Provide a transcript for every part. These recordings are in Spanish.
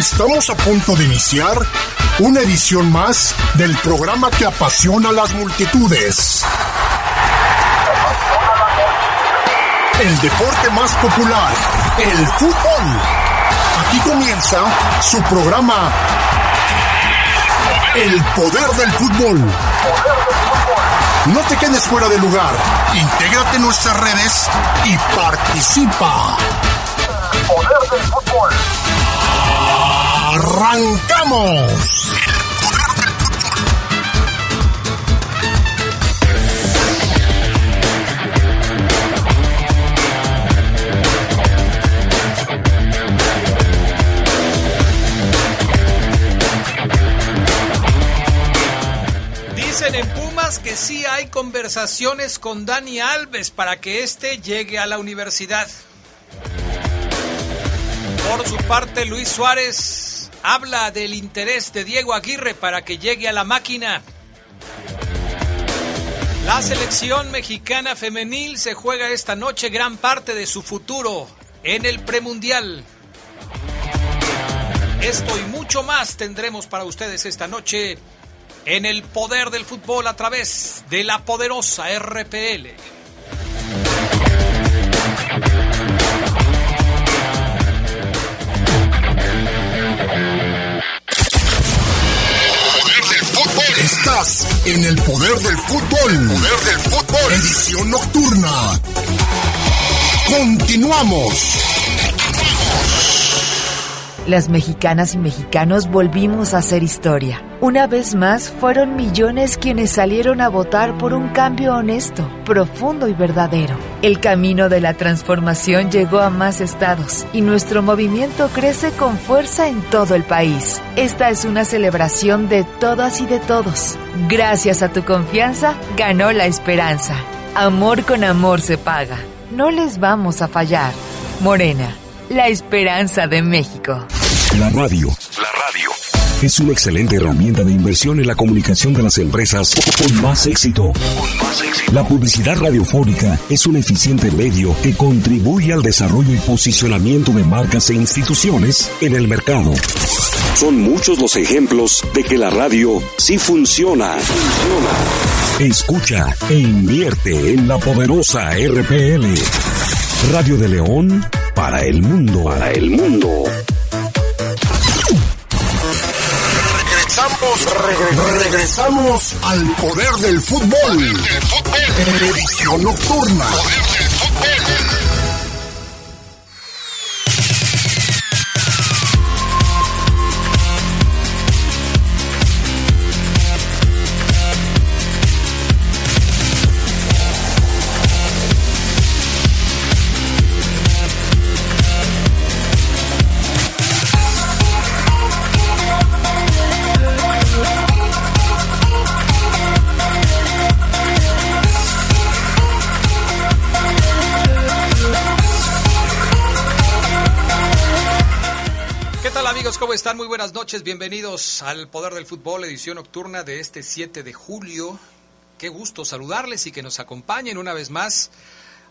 Estamos a punto de iniciar una edición más del programa que apasiona a las multitudes. El deporte más popular, el fútbol. Aquí comienza su programa El poder del fútbol. No te quedes fuera de lugar. Intégrate en nuestras redes y participa. El poder del fútbol. ¡Arrancamos! Dicen en Pumas que sí hay conversaciones con Dani Alves para que éste llegue a la universidad. Por su parte, Luis Suárez habla del interés de Diego Aguirre para que llegue a la máquina. La selección mexicana femenil se juega esta noche gran parte de su futuro en el premundial. Esto y mucho más tendremos para ustedes esta noche en el poder del fútbol a través de la poderosa RPL. En el poder del fútbol. Poder del fútbol. Edición nocturna. Continuamos. Las mexicanas y mexicanos volvimos a hacer historia. Una vez más, fueron millones quienes salieron a votar por un cambio honesto, profundo y verdadero. El camino de la transformación llegó a más estados y nuestro movimiento crece con fuerza en todo el país. Esta es una celebración de todas y de todos. Gracias a tu confianza, ganó la esperanza. Amor con amor se paga. No les vamos a fallar. Morena, la esperanza de México. La radio. La radio. Es una excelente herramienta de inversión en la comunicación de las empresas con más éxito. Con más éxito. La publicidad radiofónica es un eficiente medio que contribuye al desarrollo y posicionamiento de marcas e instituciones en el mercado. Son muchos los ejemplos de que la radio sí funciona. Funciona. Escucha e invierte en la poderosa RPL. Radio de León para el mundo. Para el mundo. Regresamos, regresamos al poder del fútbol. Edición nocturna. ¿Qué ¿Cómo están? Muy buenas noches. Bienvenidos al Poder del Fútbol, edición nocturna de este 7 de julio. Qué gusto saludarles y que nos acompañen una vez más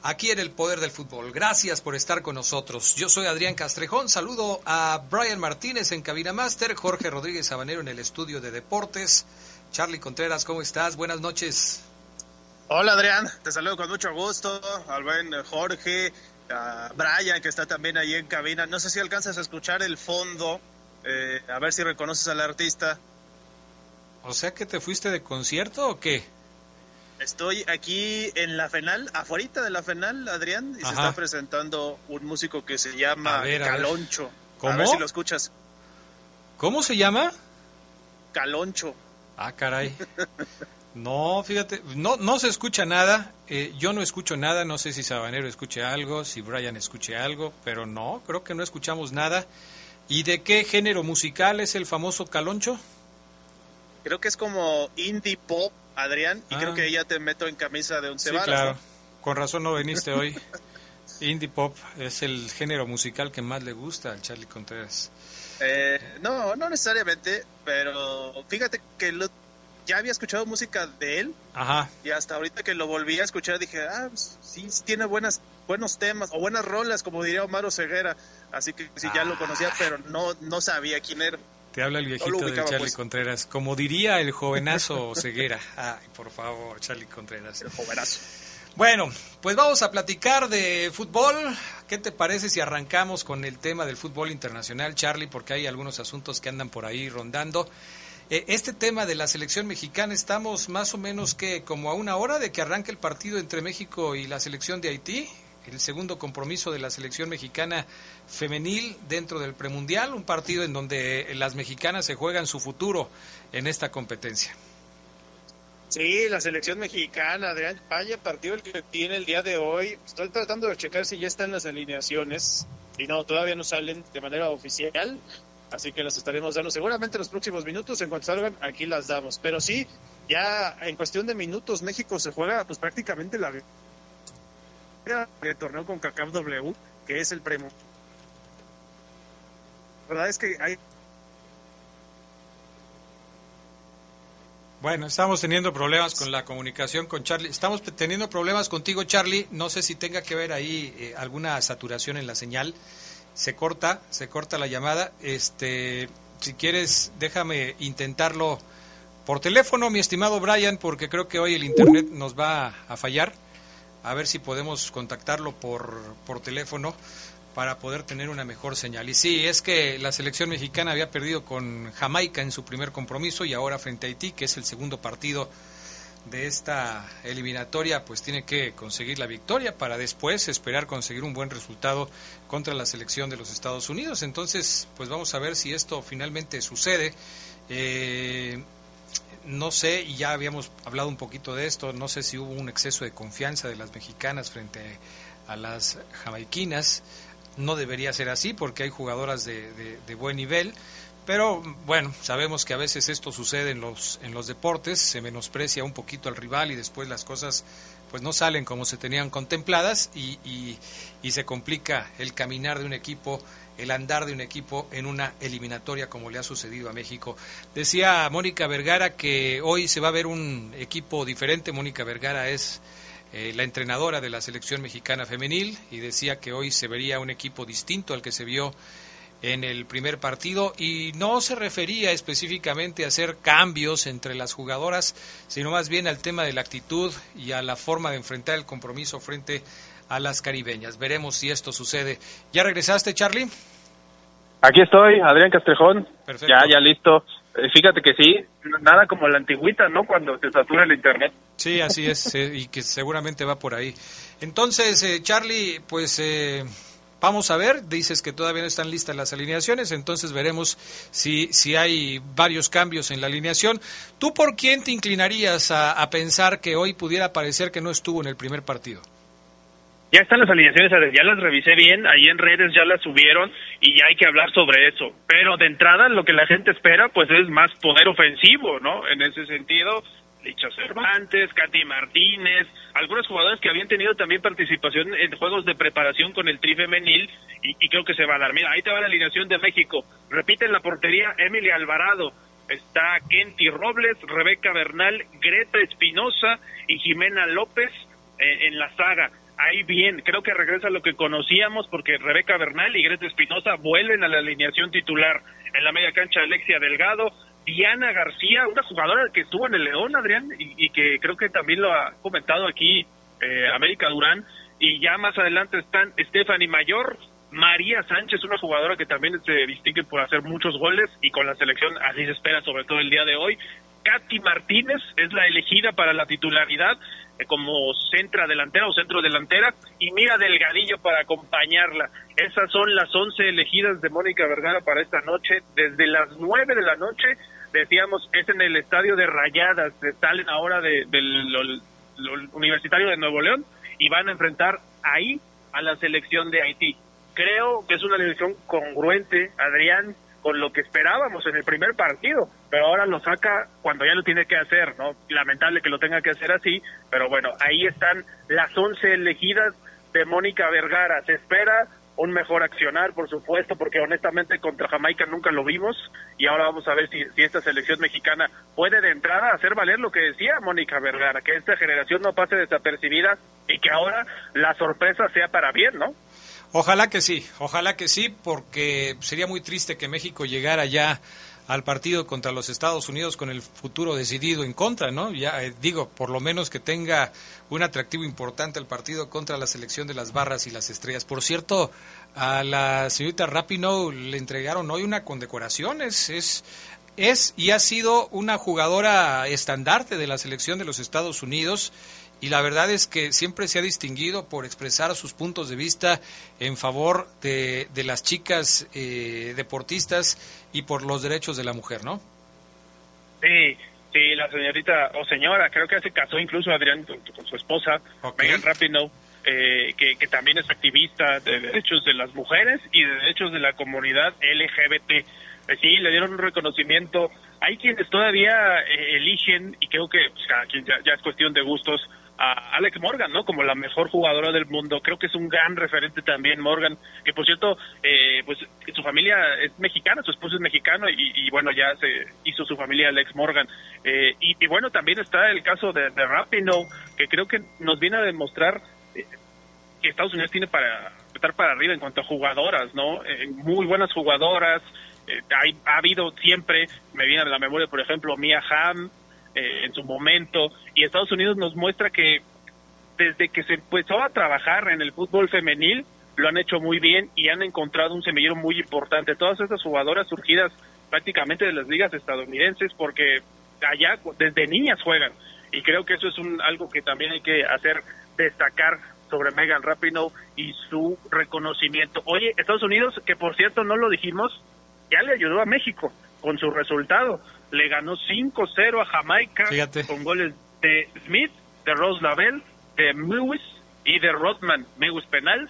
aquí en el Poder del Fútbol. Gracias por estar con nosotros. Yo soy Adrián Castrejón. Saludo a Brian Martínez en Cabina Master, Jorge Rodríguez Sabanero en el estudio de deportes. Charlie Contreras, ¿cómo estás? Buenas noches. Hola Adrián, te saludo con mucho gusto. Al buen Jorge, a Brian que está también ahí en cabina. No sé si alcanzas a escuchar el fondo, eh, a ver si reconoces al artista. O sea que te fuiste de concierto o qué? Estoy aquí en la FENAL, afuera de la FENAL, Adrián, y se está presentando un músico que se llama A ver, a ver. Caloncho. ¿Cómo? A ver si lo escuchas. ¿Cómo se llama? Caloncho. Ah, caray. No, fíjate, no, no se escucha nada. eh, yo no escucho nada. No sé si Sabanero escuche algo, si Brian escuche algo, pero no, creo que no escuchamos nada. ¿Y de qué género musical es el famoso Caloncho? Creo que es como indie pop, Adrián, y Ah. creo que ya te meto en camisa de un Sí, varas, claro. ¿no? Con razón no viniste hoy. Indie pop es el género musical que más le gusta al Charlie Contreras. Eh, no, no necesariamente, pero fíjate que lo- ya había escuchado música de él. Ajá. Y hasta ahorita que lo volví a escuchar dije, ah, pues, sí, sí tiene buenas, buenos temas o buenas rolas, como diría Omar Ceguera. Así que sí, ya lo conocía, pero no, no sabía quién era. Te habla el viejito de Charlie pues. Contreras. Como diría el jovenazo Ceguera. Ay, por favor, Charlie Contreras. El jovenazo. Bueno, pues vamos a platicar de fútbol. ¿Qué te parece si arrancamos con el tema del fútbol internacional, Charlie? Porque hay algunos asuntos que andan por ahí rondando. Eh, este tema de la selección mexicana, estamos más o menos que como a una hora de que arranque el partido entre México y la selección de Haití, el segundo compromiso de la selección mexicana femenil dentro del premundial, un partido en donde las mexicanas se juegan su futuro en esta competencia. Sí, la selección mexicana, Adrián, vaya partido el que tiene el día de hoy. Estoy tratando de checar si ya están las alineaciones y no, todavía no salen de manera oficial, así que las estaremos dando seguramente en los próximos minutos, en cuanto salgan, aquí las damos. Pero sí, ya en cuestión de minutos, México se juega pues prácticamente la el torneo con CACAF W, que es el premo. La verdad es que hay Bueno, estamos teniendo problemas con la comunicación con Charlie. Estamos teniendo problemas contigo, Charlie. No sé si tenga que ver ahí eh, alguna saturación en la señal. Se corta, se corta la llamada. Este, si quieres, déjame intentarlo por teléfono, mi estimado Brian, porque creo que hoy el internet nos va a fallar. A ver si podemos contactarlo por, por teléfono para poder tener una mejor señal. Y sí, es que la selección mexicana había perdido con Jamaica en su primer compromiso y ahora frente a Haití, que es el segundo partido de esta eliminatoria, pues tiene que conseguir la victoria para después esperar conseguir un buen resultado contra la selección de los Estados Unidos. Entonces, pues vamos a ver si esto finalmente sucede. Eh, no sé, y ya habíamos hablado un poquito de esto, no sé si hubo un exceso de confianza de las mexicanas frente a las jamaiquinas no debería ser así porque hay jugadoras de, de, buen nivel, pero bueno, sabemos que a veces esto sucede en los, en los deportes, se menosprecia un poquito al rival y después las cosas pues no salen como se tenían contempladas y, y, se complica el caminar de un equipo el andar de un equipo en una eliminatoria como le ha sucedido a México. Decía Mónica Vergara que hoy se va a ver un equipo diferente. Mónica Vergara es eh, la entrenadora de la selección mexicana femenil y decía que hoy se vería un equipo distinto al que se vio en el primer partido y no se refería específicamente a hacer cambios entre las jugadoras, sino más bien al tema de la actitud y a la forma de enfrentar el compromiso frente a las caribeñas. Veremos si esto sucede. ¿Ya regresaste, Charlie? Aquí estoy, Adrián Castrejón. Ya, ya listo. Eh, fíjate que sí, nada como la antigüita, ¿no? Cuando se satura el internet. Sí, así es, eh, y que seguramente va por ahí. Entonces, eh, Charlie, pues vamos a ver, dices que todavía no están listas las alineaciones, entonces veremos si, si hay varios cambios en la alineación. ¿Tú por quién te inclinarías a, pensar que hoy pudiera parecer que no estuvo en el primer partido? Ya están las alineaciones, ya las revisé bien, ahí en redes ya las subieron y ya hay que hablar sobre eso. Pero de entrada lo que la gente espera pues es más poder ofensivo, ¿no? En ese sentido, Licha Cervantes, Katy Martínez, algunos jugadores que habían tenido también participación en juegos de preparación con el tri femenil y, creo que se va a dar. Mira, ahí te va la alineación de México. Repite la portería Emily Alvarado, está Kenty Robles, Rebeca Bernal, Greta Espinosa y Jimena López eh, en la saga ahí bien, creo que regresa lo que conocíamos porque Rebeca Bernal y Greta Espinosa vuelven a la alineación titular en la media cancha Alexia Delgado, Diana García, una jugadora que estuvo en el León, Adrián, y, que creo que también lo ha comentado aquí eh, América Durán, y ya más adelante están Stephanie Mayor, María Sánchez, una jugadora que también se distingue por hacer muchos goles y con la selección así se espera sobre todo el día de hoy. Katy Martínez es la elegida para la titularidad eh, como centra delantera o centro delantera y Mira Delgadillo para acompañarla. Esas son las 11 elegidas de Mónica Vergara para esta noche. Desde las 9 de la noche, decíamos, es en el estadio de Rayadas, salen ahora de, del Universitario de Nuevo León y van a enfrentar ahí a la selección de Haití. Creo que es una elección congruente, Adrián, con lo que esperábamos en el primer partido, pero ahora lo saca cuando ya lo tiene que hacer, ¿no? Lamentable que lo tenga que hacer así, pero bueno, ahí están las 11 elegidas de Mónica Vergara. Se espera un mejor accionar, por supuesto, porque honestamente contra Jamaica nunca lo vimos y ahora vamos a ver si, esta selección mexicana puede de entrada hacer valer lo que decía Mónica Vergara, que esta generación no pase desapercibida y que ahora la sorpresa sea para bien, ¿no? Ojalá que sí, ojalá que sí, porque sería muy triste que México llegara ya al partido contra los Estados Unidos con el futuro decidido en contra, ¿no? Ya eh, digo, por lo menos que tenga un atractivo importante el partido contra la selección de las barras y las estrellas. Por cierto, a la señorita Rapino le entregaron hoy una condecoración, es, es, es y ha sido una jugadora estandarte de la selección de los Estados Unidos y la verdad es que siempre se ha distinguido por expresar sus puntos de vista en favor de, de las chicas eh, deportistas y por los derechos de la mujer, ¿no? Sí, sí, la señorita o señora, creo que se casó incluso Adrián con, con su esposa, Megan Rapinoe, eh, que, que también es activista de derechos de las mujeres y de derechos de la comunidad LGBT. Eh, sí, le dieron un reconocimiento. Hay quienes todavía eh, eligen, y creo que pues, cada quien ya, ya es cuestión de gustos, a Alex Morgan, ¿no? Como la mejor jugadora del mundo. Creo que es un gran referente también Morgan, que por cierto, eh, pues su familia es mexicana, su esposo es mexicano y, y bueno, ya se hizo su familia Alex Morgan. Eh, y, bueno, también está el caso de, de que creo que nos viene a demostrar eh, que Estados Unidos tiene para estar para arriba en cuanto a jugadoras, ¿no? Eh, muy buenas jugadoras. Hay, ha habido siempre, me viene a la memoria, por ejemplo, Mia Hamm, eh, en su momento y Estados Unidos nos muestra que desde que se empezó a trabajar en el fútbol femenil lo han hecho muy bien y han encontrado un semillero muy importante. Todas estas jugadoras surgidas prácticamente de las ligas estadounidenses porque allá desde niñas juegan y creo que eso es un algo que también hay que hacer destacar sobre Megan Rapinoe y su reconocimiento. Oye, Estados Unidos, que por cierto no lo dijimos, ya le ayudó a México con su resultado. Le ganó 5-0 a Jamaica Fíjate. con goles de Smith, de Rose Lavelle, de Mewis y de Rodman. Mewis penal,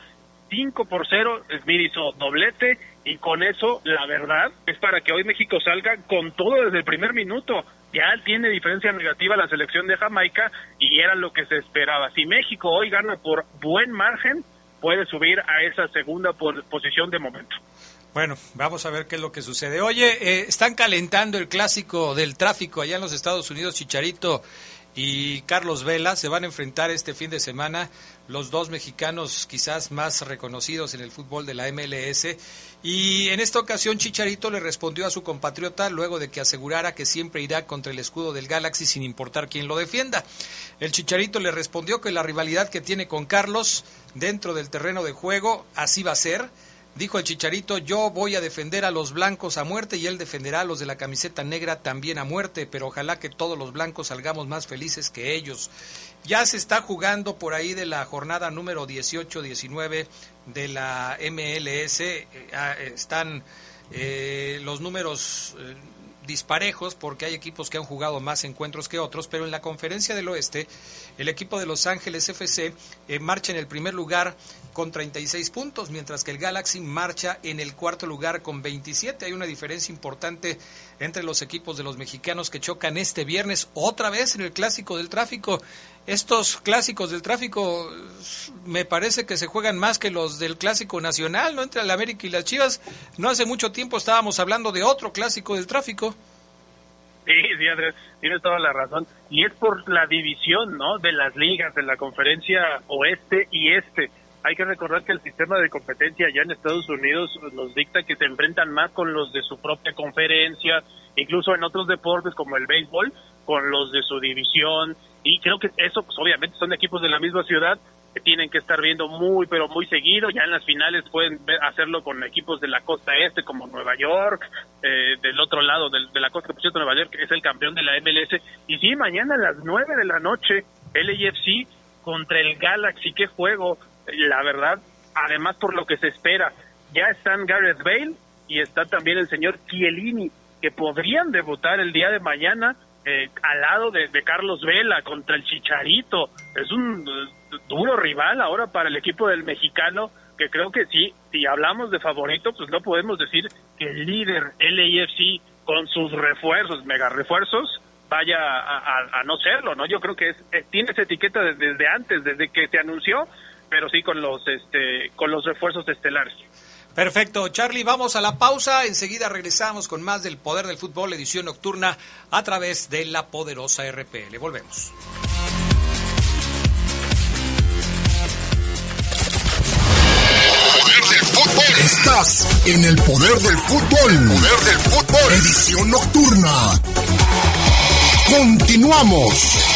5 por 0. Smith hizo doblete y con eso, la verdad, es para que hoy México salga con todo desde el primer minuto. Ya tiene diferencia negativa la selección de Jamaica y era lo que se esperaba. Si México hoy gana por buen margen, puede subir a esa segunda posición de momento. Bueno, vamos a ver qué es lo que sucede. Oye, eh, están calentando el clásico del tráfico allá en los Estados Unidos, Chicharito y Carlos Vela se van a enfrentar este fin de semana los dos mexicanos quizás más reconocidos en el fútbol de la MLS y en esta ocasión Chicharito le respondió a su compatriota luego de que asegurara que siempre irá contra el escudo del Galaxy sin importar quién lo defienda. El Chicharito le respondió que la rivalidad que tiene con Carlos dentro del terreno de juego así va a ser Dijo el Chicharito, yo voy a defender a los blancos a muerte y él defenderá a los de la camiseta negra también a muerte, pero ojalá que todos los blancos salgamos más felices que ellos. Ya se está jugando por ahí de la jornada número 18-19 de la MLS. Eh, están eh, los números eh, disparejos porque hay equipos que han jugado más encuentros que otros, pero en la conferencia del oeste el equipo de Los Ángeles FC eh, marcha en el primer lugar con 36 puntos, mientras que el Galaxy marcha en el cuarto lugar con 27. Hay una diferencia importante entre los equipos de los mexicanos que chocan este viernes otra vez en el clásico del tráfico. Estos clásicos del tráfico me parece que se juegan más que los del clásico nacional, ¿no? Entre el América y las Chivas. No hace mucho tiempo estábamos hablando de otro clásico del tráfico. Sí, sí, Andrés, tienes toda la razón. Y es por la división, ¿no? De las ligas, de la conferencia oeste y este. Hay que recordar que el sistema de competencia allá en Estados Unidos nos dicta que se enfrentan más con los de su propia conferencia, incluso en otros deportes como el béisbol, con los de su división. Y creo que eso, pues obviamente son equipos de la misma ciudad, que tienen que estar viendo muy, pero muy seguido. Ya en las finales pueden hacerlo con equipos de la costa este, como Nueva York, eh, del otro lado de, de la costa, por cierto, Nueva York, es el campeón de la MLS. Y sí, mañana a las nueve de la noche, LAFC contra el Galaxy. Qué juego, la verdad. Además, por lo que se espera, ya están Gareth Bale y está también el señor Chiellini, que podrían debutar el día de mañana eh, al lado de, Carlos Vela contra el Chicharito. Es un uh, duro rival ahora para el equipo del mexicano, que creo que sí, si hablamos de favorito, pues no podemos decir que el líder LAFC con sus refuerzos, mega refuerzos, vaya a, no serlo, ¿no? Yo creo que es, es, tiene esa etiqueta desde, desde antes, desde que se anunció pero sí con los este con los refuerzos estelares. Perfecto, Charlie, vamos a la pausa. Enseguida regresamos con más del Poder del Fútbol, edición nocturna, a través de la poderosa RPL. Volvemos. Poder del fútbol. Estás en el poder del fútbol. Poder del fútbol. Edición nocturna. Continuamos.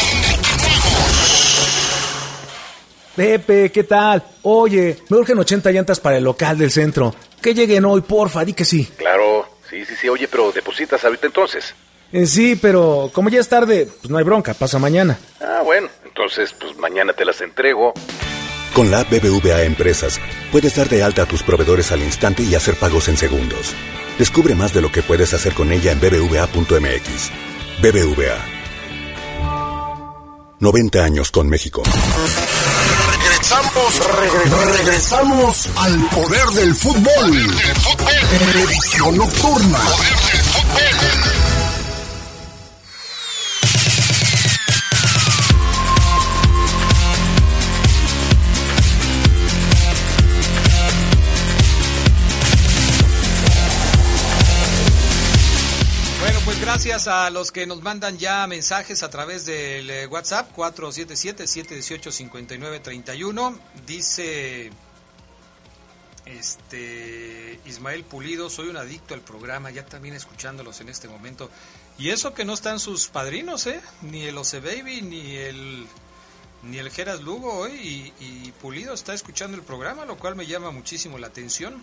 Pepe, ¿qué tal? Oye, me urgen 80 llantas para el local del centro. Que lleguen hoy, porfa, di que sí. Claro, sí, sí, sí. Oye, pero depositas ahorita entonces. Eh, sí, pero como ya es tarde, pues no hay bronca, pasa mañana. Ah, bueno, entonces pues mañana te las entrego. Con la app BBVA Empresas, puedes dar de alta a tus proveedores al instante y hacer pagos en segundos. Descubre más de lo que puedes hacer con ella en bbva.mx. BBVA. 90 años con México. Regresamos, regresamos al poder del fútbol. Edición nocturna. Gracias a los que nos mandan ya mensajes a través del eh, WhatsApp 477-718-5931. Dice este Ismael Pulido, soy un adicto al programa, ya también escuchándolos en este momento. Y eso que no están sus padrinos, ¿eh? Ni el Oce Baby, ni el ni el Geras Lugo hoy y, y Pulido está escuchando el programa, lo cual me llama muchísimo la atención.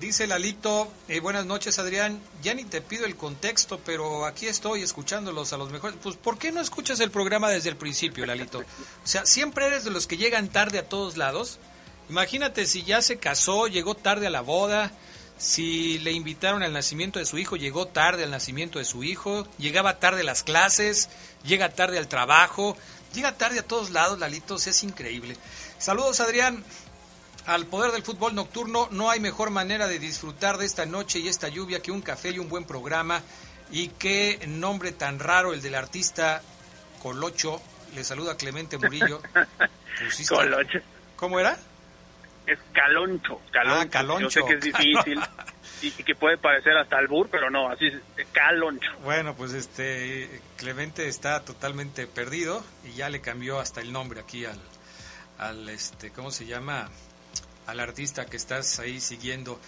Dice Lalito, eh, buenas noches Adrián, ya ni te pido el contexto, pero aquí estoy escuchándolos a los mejores. Pues ¿por qué no escuchas el programa desde el principio, Lalito? O sea, siempre eres de los que llegan tarde a todos lados. Imagínate si ya se casó, llegó tarde a la boda, si le invitaron al nacimiento de su hijo, llegó tarde al nacimiento de su hijo, llegaba tarde a las clases, llega tarde al trabajo, llega tarde a todos lados, Lalito, es increíble. Saludos Adrián, al poder del fútbol nocturno, no hay mejor manera de disfrutar de esta noche y esta lluvia que un café y un buen programa. Y qué nombre tan raro el del artista Colocho. Le saluda Clemente Murillo. Pusiste- Colocho. ¿Cómo era? Es caloncho, caloncho. Ah, caloncho. Yo sé que es difícil y, y que puede parecer hasta albur, pero no, así es, es caloncho. Bueno, pues este Clemente está totalmente perdido y ya le cambió hasta el nombre aquí al, al este, ¿cómo se llama? Al artista que estás ahí siguiendo.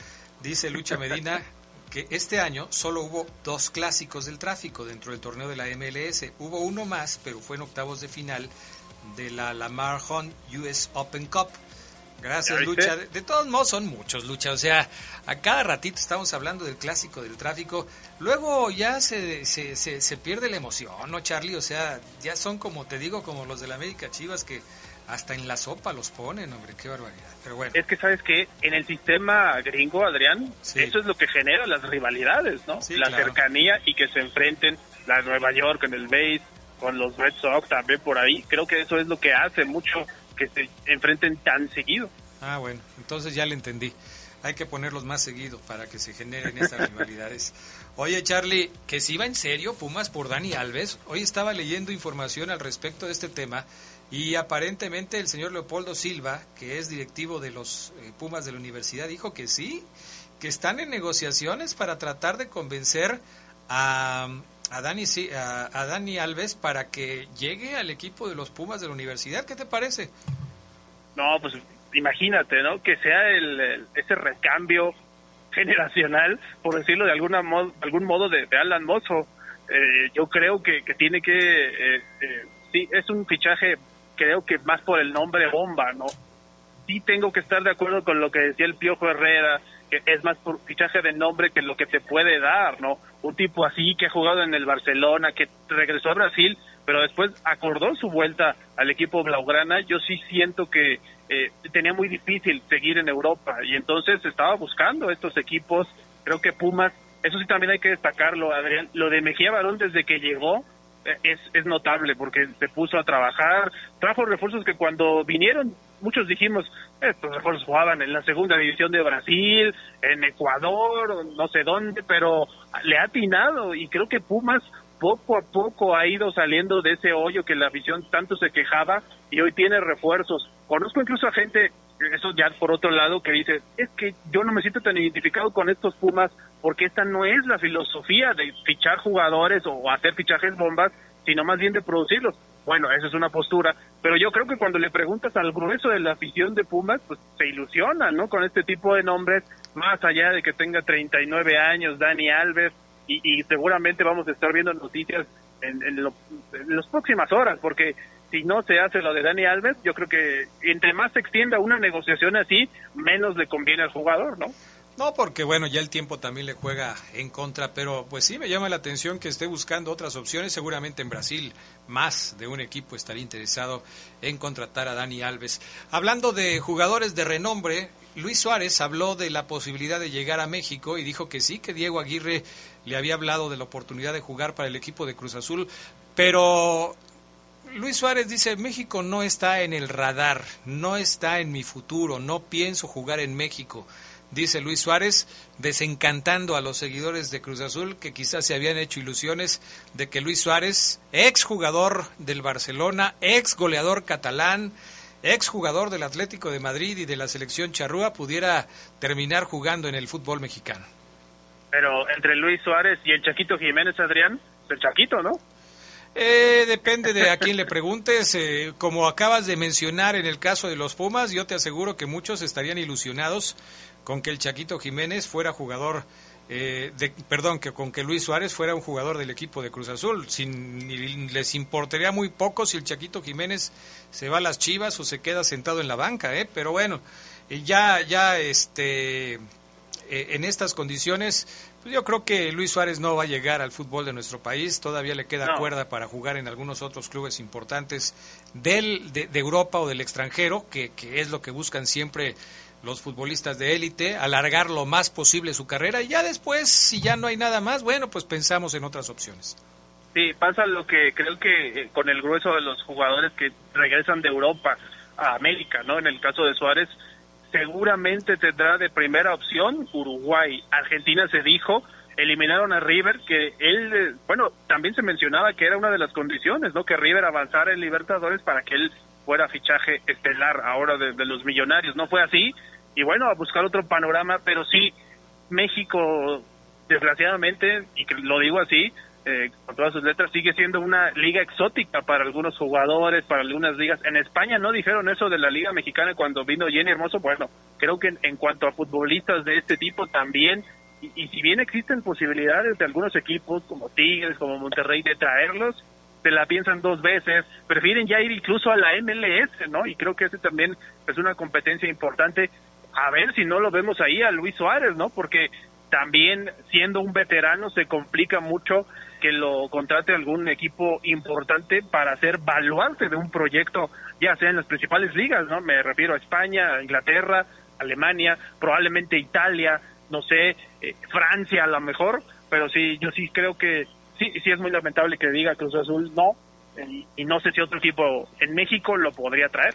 Dice Lucha Medina que este año solo hubo dos clásicos del tráfico dentro del torneo de la MLS. Hubo uno más, pero fue en octavos de final de la Lamar Hunt US Open Cup. Gracias. Lucha. De, de todos modos, son muchos, Lucha. O sea, a cada ratito estamos hablando del clásico del tráfico. Luego ya se, se, se, se pierde la emoción, ¿no, Charlie? O sea, ya son como, te digo, como los de la América Chivas que hasta en la sopa los ponen, hombre, qué barbaridad. Pero bueno, Es que, ¿sabes que En el sistema gringo, Adrián, Sí. eso es lo que genera las rivalidades, ¿no? Sí, la claro. cercanía y que se enfrenten la Nueva York en el base, con los Red Sox también por ahí. Creo que eso es lo que hace mucho que se enfrenten tan seguido. Ah, bueno, entonces ya le entendí. Hay que ponerlos más seguido para que se generen estas rivalidades. Oye, Charlie, que si va en serio Pumas por Dani Alves. Hoy estaba leyendo información al respecto de este tema y aparentemente el señor Leopoldo Silva, que es directivo de los eh, Pumas de la universidad, dijo que sí, que están en negociaciones para tratar de convencer a, a, Dani, a, a Dani Alves para que llegue al equipo de los Pumas de la universidad. ¿Qué te parece? No, pues imagínate, ¿no? Que sea el, ese recambio generacional, por decirlo de alguna mo- algún modo, de, de Alan Mozo. Eh, yo creo que, que tiene que, eh, eh, sí, es un fichaje, creo que más por el nombre bomba, ¿no? Sí tengo que estar de acuerdo con lo que decía el Piojo Herrera, que es más por fichaje de nombre que lo que te puede dar, ¿no? Un tipo así que ha jugado en el Barcelona, que regresó a Brasil, pero después acordó su vuelta al equipo blaugrana. Yo sí siento que eh, tenía muy difícil seguir en Europa y entonces estaba buscando estos equipos. Creo que Pumas, eso sí también hay que destacarlo, Adrián. Lo de Mejía Barón desde que llegó es, es notable porque se puso a trabajar, trajo refuerzos que cuando vinieron muchos dijimos, estos refuerzos jugaban en la segunda división de Brasil, en Ecuador, no sé dónde, pero le ha atinado y creo que Pumas poco a poco ha ido saliendo de ese hoyo que la afición tanto se quejaba y hoy tiene refuerzos. Conozco incluso a gente, eso ya por otro lado, que dice, es que yo no me siento tan identificado con estos Pumas porque esta no es la filosofía de fichar jugadores o hacer fichajes bombas, sino más bien de producirlos. Bueno, esa es una postura, pero yo creo que cuando le preguntas al grueso de la afición de Pumas, pues se ilusiona, ¿no? Con este tipo de nombres, más allá de que tenga 39 años, Dani Alves, y, seguramente vamos a estar viendo noticias en, en, en las próximas horas, porque si no se hace lo de Dani Alves, yo creo que entre más se extienda una negociación así, menos le conviene al jugador, ¿no? No, porque bueno, ya el tiempo también le juega en contra, pero pues sí me llama la atención que esté buscando otras opciones. Seguramente en Brasil más de un equipo estaría interesado en contratar a Dani Alves. Hablando de jugadores de renombre, Luis Suárez habló de la posibilidad de llegar a México y dijo que sí, que Diego Aguirre le había hablado de la oportunidad de jugar para el equipo de Cruz Azul, pero Luis Suárez dice, México no está en el radar, no está en mi futuro, no pienso jugar en México dice Luis Suárez, desencantando a los seguidores de Cruz Azul que quizás se habían hecho ilusiones de que Luis Suárez, ex jugador del Barcelona, ex goleador catalán, ex jugador del Atlético de Madrid y de la selección charrúa, pudiera terminar jugando en el fútbol mexicano. Pero entre Luis Suárez y el Chaquito Jiménez, Adrián, el Chaquito, ¿no? Eh, depende de a quién le preguntes. Eh, como acabas de mencionar en el caso de los Pumas, yo te aseguro que muchos estarían ilusionados con que el Chaquito Jiménez fuera jugador, eh, de, perdón, que con que Luis Suárez fuera un jugador del equipo de Cruz Azul. Sin, les importaría muy poco si el Chaquito Jiménez se va a las Chivas o se queda sentado en la banca, ¿eh? Pero bueno, ya, ya, este, eh, en estas condiciones, pues yo creo que Luis Suárez no va a llegar al fútbol de nuestro país. Todavía le queda cuerda para jugar en algunos otros clubes importantes del, de, Europa o del extranjero, que, que es lo que buscan siempre los futbolistas de élite, alargar lo más posible su carrera y ya después, si ya no hay nada más, bueno, pues pensamos en otras opciones. Sí, pasa lo que creo que eh, con el grueso de los jugadores que regresan de Europa a América, ¿no? En el caso de Suárez, seguramente tendrá de primera opción Uruguay. Argentina se dijo, eliminaron a River, que él, eh, bueno, también se mencionaba que era una de las condiciones, ¿no? Que River avanzara en Libertadores para que él fuera fichaje estelar ahora de, los millonarios. No fue así. Y bueno, a buscar otro panorama, pero sí, México, desgraciadamente, y lo digo así, eh, con todas sus letras, sigue siendo una liga exótica para algunos jugadores, para algunas ligas. En España no dijeron eso de la Liga Mexicana cuando vino Jenny Hermoso. Bueno, creo que en, cuanto a futbolistas de este tipo también, y, y, si bien existen posibilidades de algunos equipos como Tigres, como Monterrey, de traerlos, se la piensan dos veces, prefieren ya ir incluso a la MLS, ¿no? Y creo que ese también es una competencia importante. A ver si no lo vemos ahí a Luis Suárez, ¿no? Porque también siendo un veterano se complica mucho que lo contrate algún equipo importante para ser baluarte de un proyecto, ya sea en las principales ligas, ¿no? Me refiero a España, Inglaterra, Alemania, probablemente Italia, no sé, eh, Francia a lo mejor, pero sí, yo sí creo que sí, sí es muy lamentable que diga Cruz Azul no, y no sé si otro equipo en México lo podría traer.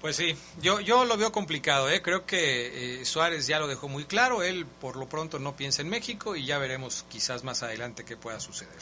Pues sí, yo, yo lo veo complicado, ¿eh? creo que eh, Suárez ya lo dejó muy claro, él por lo pronto no piensa en México y ya veremos quizás más adelante qué pueda suceder.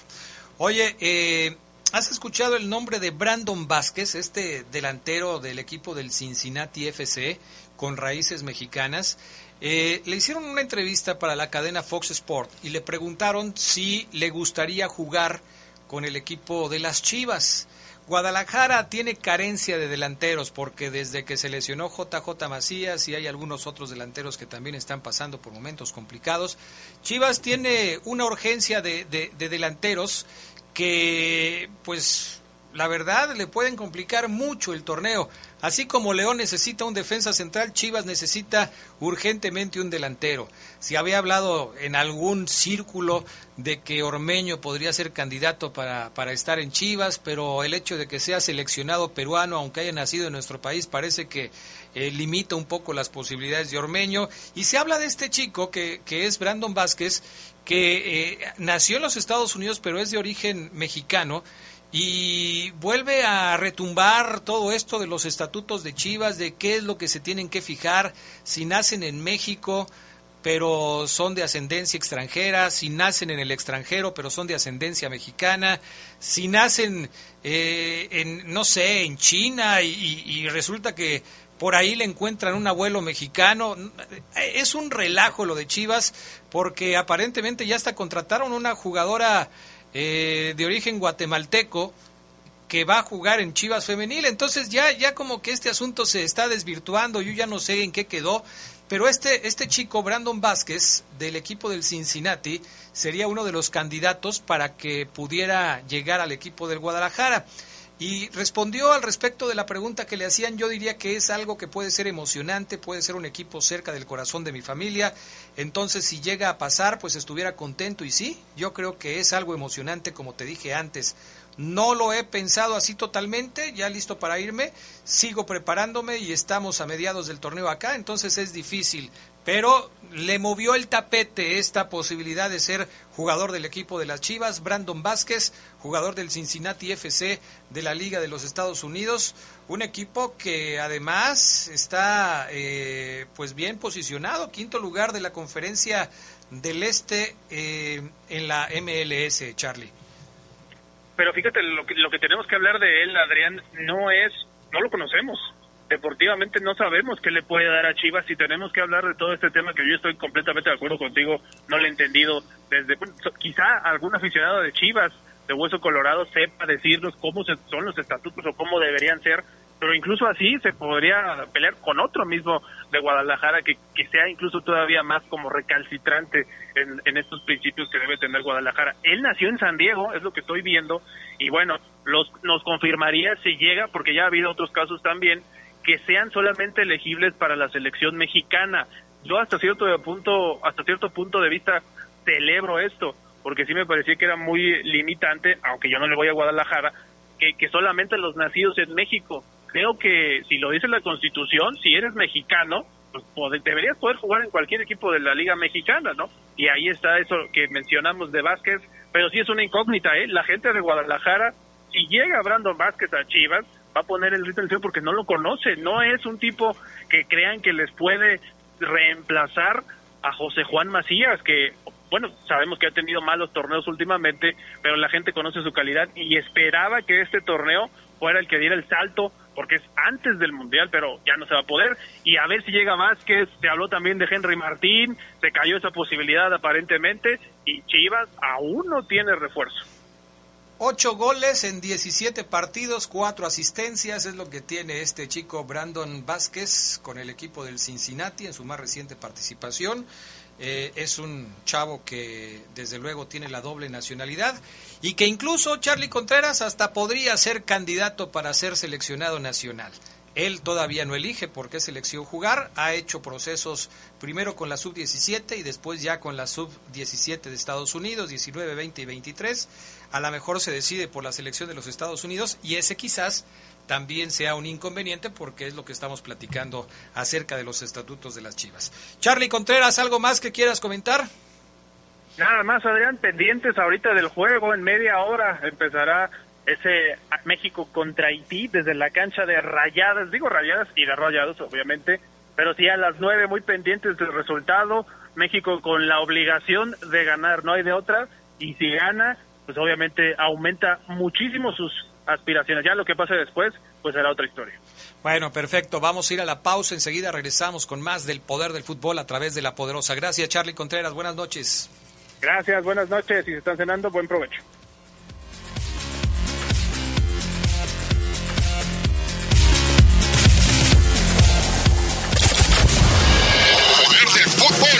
Oye, eh, ¿has escuchado el nombre de Brandon Vázquez, este delantero del equipo del Cincinnati FC con raíces mexicanas? Eh, le hicieron una entrevista para la cadena Fox Sport y le preguntaron si le gustaría jugar con el equipo de las Chivas. Guadalajara tiene carencia de delanteros porque desde que se lesionó JJ Macías y hay algunos otros delanteros que también están pasando por momentos complicados, Chivas tiene una urgencia de, de delanteros que pues la verdad le pueden complicar mucho el torneo. Así como León necesita un defensa central, Chivas necesita urgentemente un delantero. Si había hablado en algún círculo de que Ormeño podría ser candidato para, para estar en Chivas, pero el hecho de que sea seleccionado peruano, aunque haya nacido en nuestro país, parece que eh, limita un poco las posibilidades de Ormeño. Y se habla de este chico que, que es Brandon Vázquez, que eh, nació en los Estados Unidos, pero es de origen mexicano y vuelve a retumbar todo esto de los estatutos de Chivas, de qué es lo que se tienen que fijar, si nacen en México, pero son de ascendencia extranjera, si nacen en el extranjero, pero son de ascendencia mexicana, si nacen eh, en, no sé, en China y, resulta que por ahí le encuentran un abuelo mexicano. Es un relajo lo de Chivas, porque aparentemente ya hasta contrataron una jugadora eh, de origen guatemalteco que va a jugar en Chivas femenil. Entonces ya, ya como que este asunto se está desvirtuando, yo ya no sé en qué quedó. Pero este, este chico, Brandon Vázquez, del equipo del Cincinnati, sería uno de los candidatos para que pudiera llegar al equipo del Guadalajara. Y respondió al respecto de la pregunta que le hacían, yo diría que es algo que puede ser emocionante, puede ser un equipo cerca del corazón de mi familia, entonces si llega a pasar, pues estuviera contento y sí, yo creo que es algo emocionante, como te dije antes, no lo he pensado así totalmente, ya listo para irme, sigo preparándome y estamos a mediados del torneo acá, entonces es difícil, pero le movió el tapete esta posibilidad de ser jugador del equipo de las Chivas, Brandon Vázquez, jugador del Cincinnati FC de la Liga de los Estados Unidos, un equipo que además está eh, pues bien posicionado, quinto lugar de la conferencia del Este eh, en la MLS, Charlie pero fíjate, lo que, lo que tenemos que hablar de él, Adrián, no es, no lo conocemos. Deportivamente no sabemos qué le puede dar a Chivas y tenemos que hablar de todo este tema que yo estoy completamente de acuerdo contigo, no lo he entendido. Desde quizá algún aficionado de Chivas de Hueso Colorado sepa decirnos cómo son los estatutos o cómo deberían ser pero incluso así se podría pelear con otro mismo de Guadalajara que, que sea incluso todavía más como recalcitrante en, en, estos principios que debe tener Guadalajara. Él nació en San Diego, es lo que estoy viendo, y bueno, los, nos confirmaría si llega, porque ya ha habido otros casos también, que sean solamente elegibles para la selección mexicana. Yo hasta cierto punto, hasta cierto punto de vista celebro esto, porque sí me parecía que era muy limitante, aunque yo no le voy a Guadalajara, que, que solamente los nacidos en México creo que si lo dice la Constitución, si eres mexicano, pues deberías poder jugar en cualquier equipo de la Liga Mexicana, ¿no? Y ahí está eso que mencionamos de Vázquez, pero sí es una incógnita, ¿eh? La gente de Guadalajara, si llega Brandon Vázquez a Chivas, va a poner el grito en porque no lo conoce, no es un tipo que crean que les puede reemplazar a José Juan Macías, que bueno, sabemos que ha tenido malos torneos últimamente, pero la gente conoce su calidad y esperaba que este torneo fuera el que diera el salto porque es antes del Mundial, pero ya no se va a poder. Y a ver si llega más, que se habló también de Henry Martín, se cayó esa posibilidad aparentemente, y Chivas aún no tiene refuerzo. Ocho goles en 17 partidos, cuatro asistencias, es lo que tiene este chico Brandon Vázquez con el equipo del Cincinnati en su más reciente participación. Eh, es un chavo que desde luego tiene la doble nacionalidad y que incluso Charlie Contreras hasta podría ser candidato para ser seleccionado nacional. Él todavía no elige por qué selección jugar, ha hecho procesos primero con la sub-17 y después ya con la sub-17 de Estados Unidos, 19, 20 y 23. A lo mejor se decide por la selección de los Estados Unidos y ese quizás también sea un inconveniente porque es lo que estamos platicando acerca de los estatutos de las Chivas. Charlie Contreras, ¿algo más que quieras comentar? Nada más, Adrián, pendientes ahorita del juego, en media hora empezará ese México contra Haití desde la cancha de Rayadas, digo Rayadas y de Rayados, obviamente, pero sí a las nueve muy pendientes del resultado, México con la obligación de ganar, no hay de otra, y si gana, pues obviamente aumenta muchísimo sus aspiraciones. Ya lo que pase después, pues será otra historia. Bueno, perfecto. Vamos a ir a la pausa. Enseguida regresamos con más del poder del fútbol a través de la poderosa. Gracias, Charlie Contreras. Buenas noches. Gracias, buenas noches. Si se están cenando, buen provecho.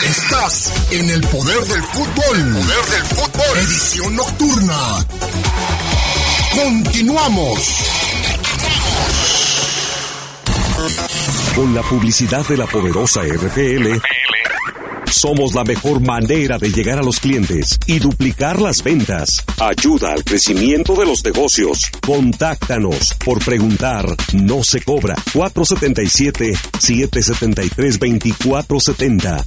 Estás en el poder del fútbol. Poder del fútbol. Edición nocturna. Continuamos. Con la publicidad de la poderosa RPL, somos la mejor manera de llegar a los clientes y duplicar las ventas. Ayuda al crecimiento de los negocios. Contáctanos. Por preguntar, no se cobra. 477-773-2470.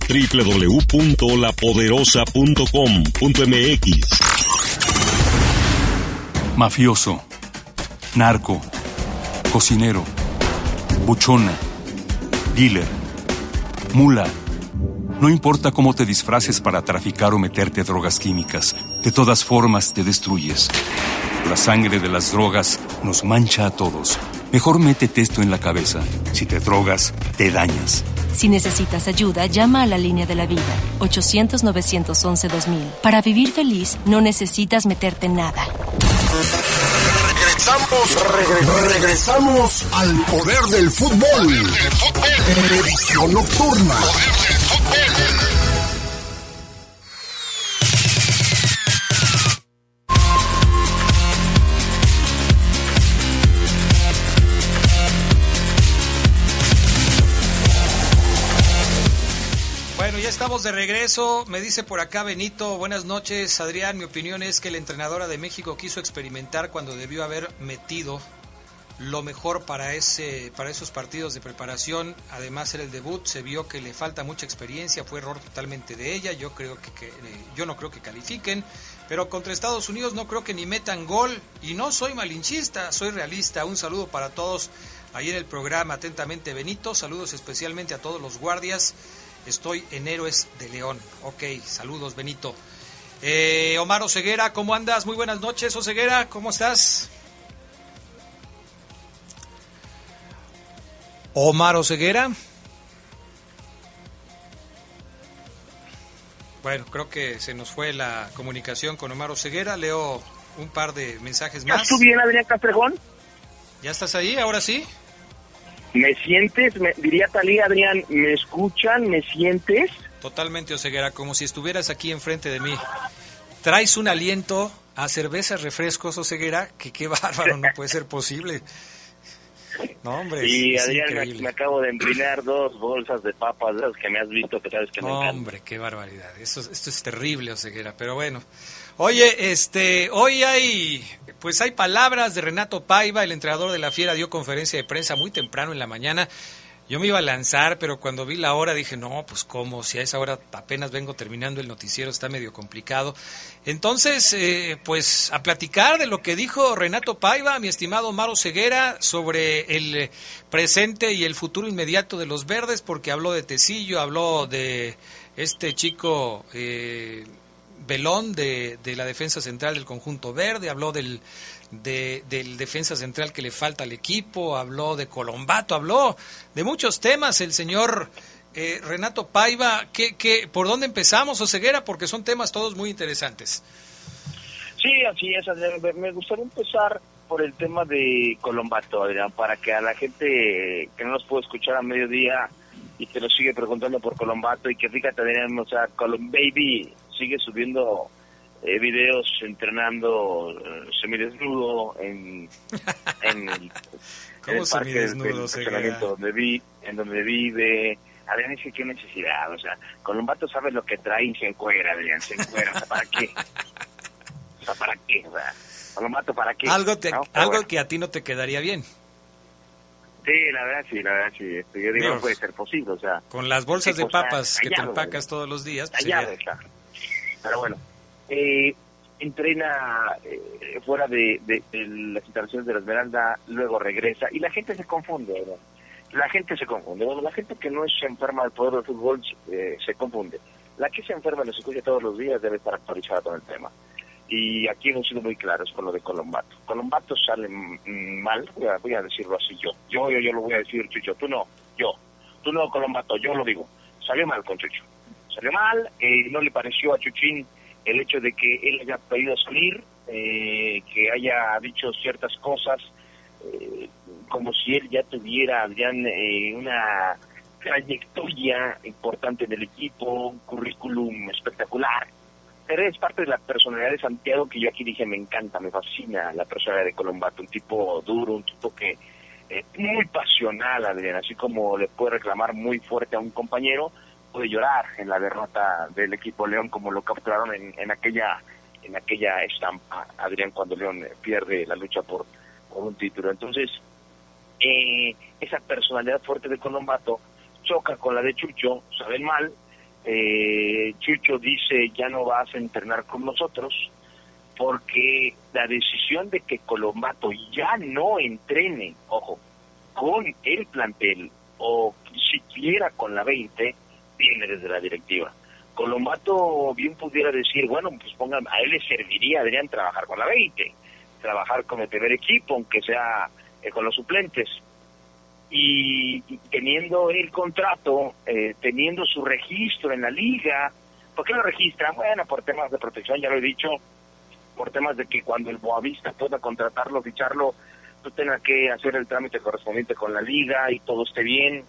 www.lapoderosa.com.mx mafioso, narco, cocinero, buchona, dealer, mula No importa cómo te disfraces para traficar o meterte drogas químicas, de todas formas te destruyes. La sangre de las drogas nos mancha a todos. Mejor métete esto en la cabeza. Si te drogas, te dañas. Si necesitas ayuda, llama a la línea de la vida, 800-911-2000. Para vivir feliz, no necesitas meterte en nada. Regresamos, regresamos al poder del fútbol. Edición nocturna. De regreso. Me dice por acá Benito, buenas noches, Adrián. Mi opinión es que la entrenadora de México quiso experimentar cuando debió haber metido lo mejor para ese para esos partidos de preparación. Además era el debut, se vio que le falta mucha experiencia, fue error totalmente de ella. Yo creo que, que, eh, yo no creo que califiquen, pero contra Estados Unidos no creo que ni metan gol y no soy malinchista, soy realista. Un saludo para todos ahí en el programa. Atentamente Benito, saludos especialmente a todos los guardias. Estoy en Héroes de León. Ok, saludos Benito. Eh, Omar Oseguera, ¿cómo andas? Muy buenas noches, Oseguera, ¿cómo estás? Omar Oseguera. Bueno, creo que se nos fue la comunicación con Omar Oseguera. Leo un par de mensajes ¿Ya más. tú bien, Adrián Castrejón? ¿Ya estás ahí? ¿Ahora sí? ¿Me sientes? Me, diría Talía, Adrián, ¿me escuchan? ¿Me sientes? Totalmente, Oseguera, como si estuvieras aquí enfrente de mí. Traes un aliento a cervezas, refrescos, Oseguera, que qué bárbaro, no puede ser posible. No, hombre, y Adrián, me, me acabo de empinar dos bolsas de papas, las que me has visto, que sabes que me No, encantan. hombre, qué barbaridad. Eso, esto es terrible, Oseguera, pero bueno. Oye, este, hoy hay, pues hay palabras de Renato Paiva, el entrenador de la Fiera dio conferencia de prensa muy temprano en la mañana. Yo me iba a lanzar, pero cuando vi la hora dije, no, pues cómo, si a esa hora apenas vengo terminando el noticiero, está medio complicado. Entonces, eh, pues a platicar de lo que dijo Renato Paiva, mi estimado Maro Ceguera, sobre el presente y el futuro inmediato de los verdes, porque habló de Tecillo, habló de este chico eh, Belón de, de la defensa central del conjunto verde, habló del, de- del defensa central que le falta al equipo, habló de Colombato, habló de muchos temas el señor eh, Renato Paiva. ¿Qué, qué, por dónde empezamos, Oseguera? Porque son temas todos muy interesantes. Sí, así es. Me- gustaría empezar por el tema de Colombato, Adrián, para que a la gente que no nos puede escuchar a mediodía y que nos sigue preguntando por Colombato y que fíjate, Adrián, o sea, Colom Baby sigue subiendo eh, videos entrenando eh, semidesnudo en, en el, en ¿Cómo el parque del estacionamiento donde, vi, en donde vive. Adrián, que qué necesidad, o sea, Colombato sabe lo que trae y se encuera, Adrián, se encuera, o sea, ¿para qué? O sea, ¿para qué? O sea, Colombato, ¿para qué? Algo, te- algo bueno. que a ti no te quedaría bien. Sí, la verdad sí, la verdad sí. Este, yo digo, Dios. no puede ser posible, o sea. Con las bolsas de papas que te empacas todos los días. pues, sería- está. Pero bueno, eh, entrena eh, fuera de, de- las instalaciones de la Esmeralda, luego regresa y la gente se confunde, ¿verdad? La gente se confunde. Bueno, la gente que no es enferma del poder del fútbol eh, se confunde. La que se enferma y nos escucha todos los días debe estar actualizada con el tema. Y aquí hemos sido muy claros con lo de Colombato. Colombato sale mal, voy a, voy a decirlo así yo. Yo, yo, yo lo voy a decir, Chucho. Tú no, yo. Tú no, Colombato, yo lo digo. Salió mal con Chucho. Salió mal, eh, no le pareció a Chuchín el hecho de que él haya pedido salir, eh, que haya dicho ciertas cosas, eh, como si él ya tuviera, Adrián, eh, una trayectoria importante en el equipo, un currículum espectacular. Pero es parte de la personalidad de Santiago que yo aquí dije, me encanta, me fascina la personalidad de Colombato, un tipo duro, un tipo que eh, muy pasional, Adrián, así como le puede reclamar muy fuerte a un compañero, puede llorar en la derrota del equipo León como lo capturaron en, en aquella en aquella estampa, Adrián, cuando León pierde la lucha por, por un título. Entonces, eh, esa personalidad fuerte de Colombato choca con la de Chucho, saben mal, eh, Chucho dice ya no vas a entrenar con nosotros porque la decisión de que Colombato ya no entrene, ojo, con el plantel o siquiera con la 20, viene desde la directiva. Colombato bien pudiera decir, bueno, pues pongan, a él le serviría, Adrián, trabajar con la 20, trabajar con el primer equipo, aunque sea eh, con los suplentes. Y, teniendo el contrato, eh, teniendo su registro en la liga, ¿por qué lo registran? Bueno, por temas de protección, ya lo he dicho, por temas de que cuando el Boavista pueda contratarlo, ficharlo, tú tenga que hacer el trámite correspondiente con la liga y todo esté bien.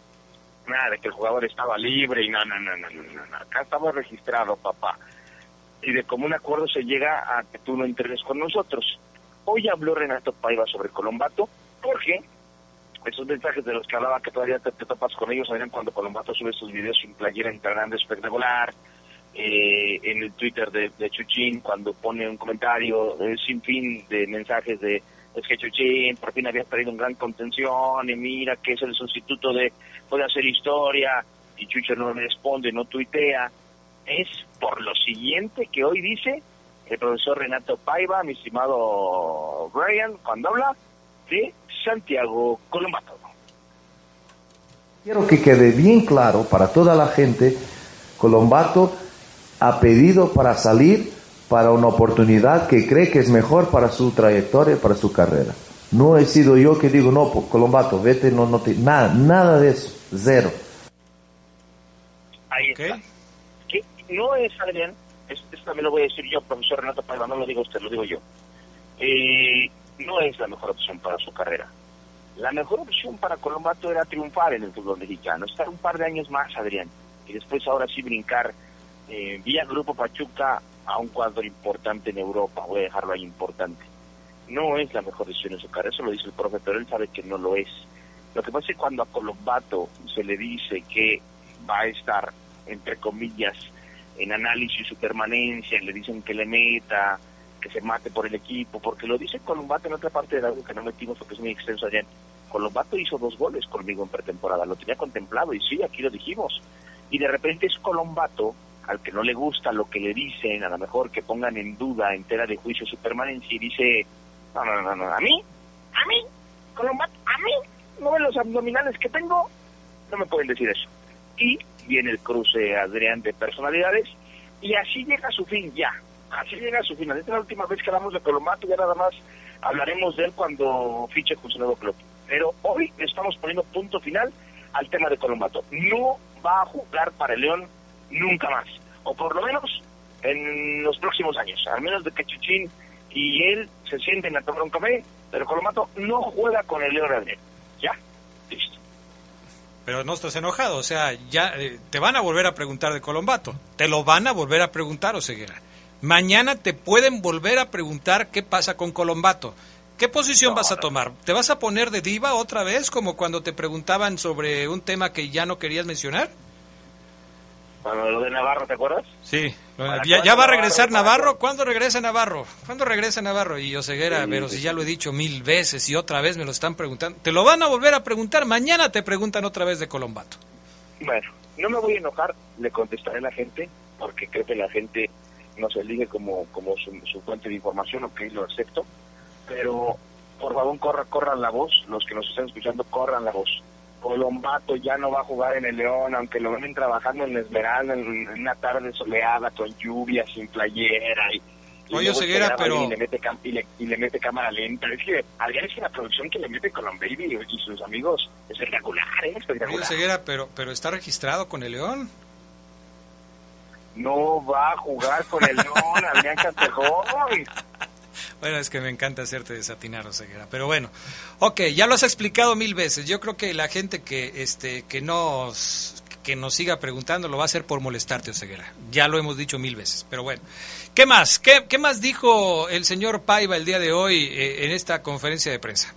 Nada, de que el jugador estaba libre y no, no, no, no, no, acá estaba registrado, papá. Y de común acuerdo se llega a que tú no entrenes con nosotros. Hoy habló Renato Paiva sobre Colombato, porque esos mensajes de los que hablaba que todavía te, topas con ellos, sabían cuando Colombato sube sus videos sin playera entrenando espectacular, eh, en el Twitter de, de, Chuchín, cuando pone un comentario eh, sin fin de mensajes de es que Chuchín por fin había perdido un gran contención y mira que es el sustituto de puede hacer historia y Chucho no responde, no tuitea, es por lo siguiente que hoy dice el profesor Renato Paiva, mi estimado Brian, cuando habla de Santiago Colombato. Quiero que quede bien claro para toda la gente, Colombato ha pedido para salir para una oportunidad que cree que es mejor para su trayectoria, para su carrera. No he sido yo que digo, no, pues, Colombato, vete, no, no te... Nada, nada de eso, cero. Ahí está. Que no es, Adrián, esto también lo voy a decir yo, profesor Renato Paiva, no lo digo usted, lo digo yo. Eh, no es la mejor opción para su carrera. La mejor opción para Colombato era triunfar en el fútbol mexicano, estar un par de años más, Adrián, y después ahora sí brincar eh, vía Grupo Pachuca a un cuadro importante en Europa, voy a dejarlo ahí importante. No es la mejor decisión en su carrera, eso lo dice el profe, pero él sabe que no lo es. Lo que pasa es cuando a Colombato se le dice que va a estar, entre comillas, en análisis su permanencia, le dicen que le meta, que se mate por el equipo, porque lo dice Colombato en otra parte de algo que no metimos porque es muy extenso allá. Colombato hizo dos goles conmigo en pretemporada, lo tenía contemplado y sí, aquí lo dijimos. Y de repente es Colombato al que no le gusta lo que le dicen, a lo mejor que pongan en duda entera de juicio su permanencia y dice, no, no, no, no, a mí, a mí, Colombato, a mí, no ven los abdominales que tengo, no me pueden decir eso. Y viene el cruce Adrián de personalidades y así llega a su fin ya, así llega su fin. Esta es la última vez que hablamos de Colombato, ya nada más hablaremos de él cuando fiche con su nuevo club. Pero hoy estamos poniendo punto final al tema de Colombato. No va a jugar para el León nunca más. O por lo menos en los próximos años. Al menos de que Chuchín y él se sienten a tomar un café, pero Colomato no juega con el León Adrián. Ya, listo. Pero no estás enojado, o sea, ya eh, te van a volver a preguntar de Colombato. Te lo van a volver a preguntar, Oseguera. Mañana te pueden volver a preguntar qué pasa con Colombato. ¿Qué posición vas a tomar? ¿Te vas a poner de diva otra vez, como cuando te preguntaban sobre un tema que ya no querías mencionar? Cuando lo de Navarro, ¿te acuerdas? Sí. Ya, va a regresar Navarro. ¿Cuándo regresa Navarro? ¿Cuándo regresa Navarro? Y Oseguera, pero si ya lo he dicho mil veces y otra vez me lo están preguntando. Te lo van a volver a preguntar. Mañana te preguntan otra vez de Colombato. Bueno, no me voy a enojar. Le contestaré a la gente porque creo que la gente nos elige como, como su, fuente de información, ok, lo acepto. Pero por favor, corra, corran la voz. Los que nos están escuchando, corran la voz Colombato ya no va a jugar en el León, aunque lo ven trabajando en Esmeralda en, una tarde soleada con lluvia, sin playera. Y, Oye, Ceguera, pero... Y le, mete y, le, mete cámara lenta. Es que Adrián es la producción que le mete Colom Baby y sus amigos es espectacular, ¿eh? Espectacular. Oye, Ceguera, pero, pero está registrado con el León. No va a jugar con el León, Adrián Castejón. Bueno, es que me encanta hacerte desatinar, Oseguera. Pero bueno, ok, ya lo has explicado mil veces. Yo creo que la gente que, este, que, nos, que nos siga preguntando lo va a hacer por molestarte, Oseguera. Ya lo hemos dicho mil veces. Pero bueno, ¿qué más? ¿Qué, qué más dijo el señor Paiva el día de hoy eh, en esta conferencia de prensa?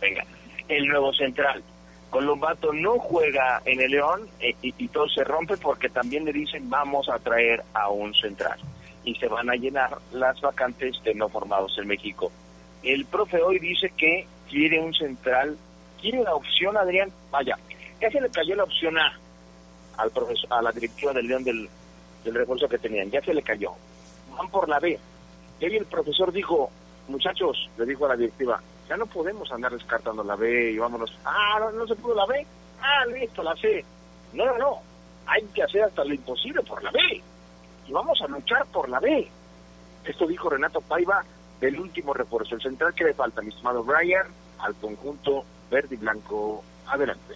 Venga, el nuevo central. Colombato no juega en el León eh, y, y todo se rompe porque también le dicen vamos a traer a un central y se van a llenar las vacantes de no formados en México. El profe hoy dice que quiere un central, quiere la opción, Adrián, vaya, ya se le cayó la opción A al profesor, a la directiva del León del, del refuerzo que tenían, ya se le cayó. Van por la B. Y ahí el profesor dijo, muchachos, le dijo a la directiva, ya no podemos andar descartando la B y vámonos. Ah, no, no se pudo la B. Ah, listo, la C. No, no, no. hay que hacer hasta lo imposible por la B. Y vamos a luchar por la B. Esto dijo Renato Paiva del último refuerzo. El central que le falta, mi estimado Brian, al conjunto verde y blanco. Adelante.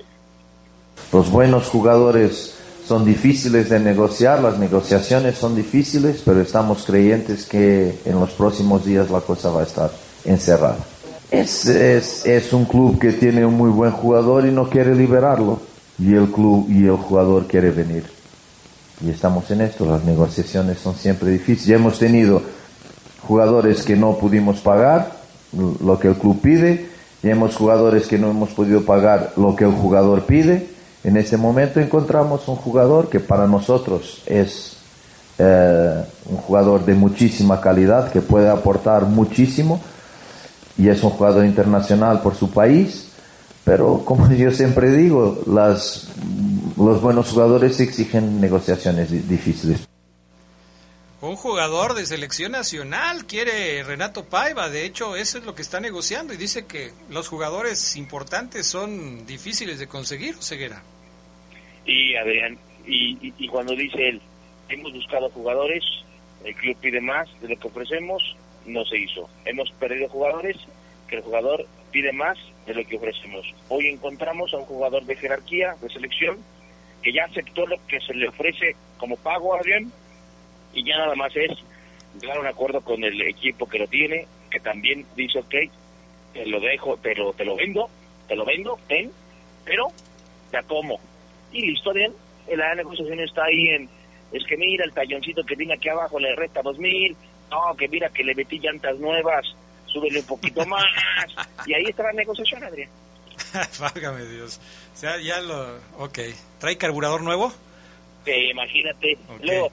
Los buenos jugadores son difíciles de negociar, las negociaciones son difíciles, pero estamos creyentes que en los próximos días la cosa va a estar encerrada. Es, es, es un club que tiene un muy buen jugador y no quiere liberarlo, y el club y el jugador quiere venir. Y estamos en esto, las negociaciones son siempre difíciles. Ya hemos tenido jugadores que no pudimos pagar lo que el club pide, y hemos jugadores que no hemos podido pagar lo que el jugador pide. En este momento encontramos un jugador que para nosotros es eh, un jugador de muchísima calidad, que puede aportar muchísimo y es un jugador internacional por su país, pero como yo siempre digo, las, los buenos jugadores exigen negociaciones difíciles. Un jugador de selección nacional quiere Renato Paiva, de hecho eso es lo que está negociando y dice que los jugadores importantes son difíciles de conseguir, Ceguera. Y Adrián, y, y cuando dice él, hemos buscado jugadores, el club pide más de lo que ofrecemos, no se hizo. Hemos perdido jugadores que el jugador pide más de lo que ofrecemos. Hoy encontramos a un jugador de jerarquía, de selección, que ya aceptó lo que se le ofrece como pago, Adrián, y ya nada más es llegar a un acuerdo con el equipo que lo tiene, que también dice, ok, te lo dejo, pero te lo vendo, te lo vendo, ten, pero te como. Y listo, Adrián, la negociación está ahí en, es que mira, el talloncito que tiene aquí abajo le resta dos mil, no, que mira que le metí llantas nuevas, súbele un poquito más. y ahí está la negociación, Adrián. Válgame Dios. O sea, ya lo... Ok. ¿Trae carburador nuevo? Eh, imagínate. Luego,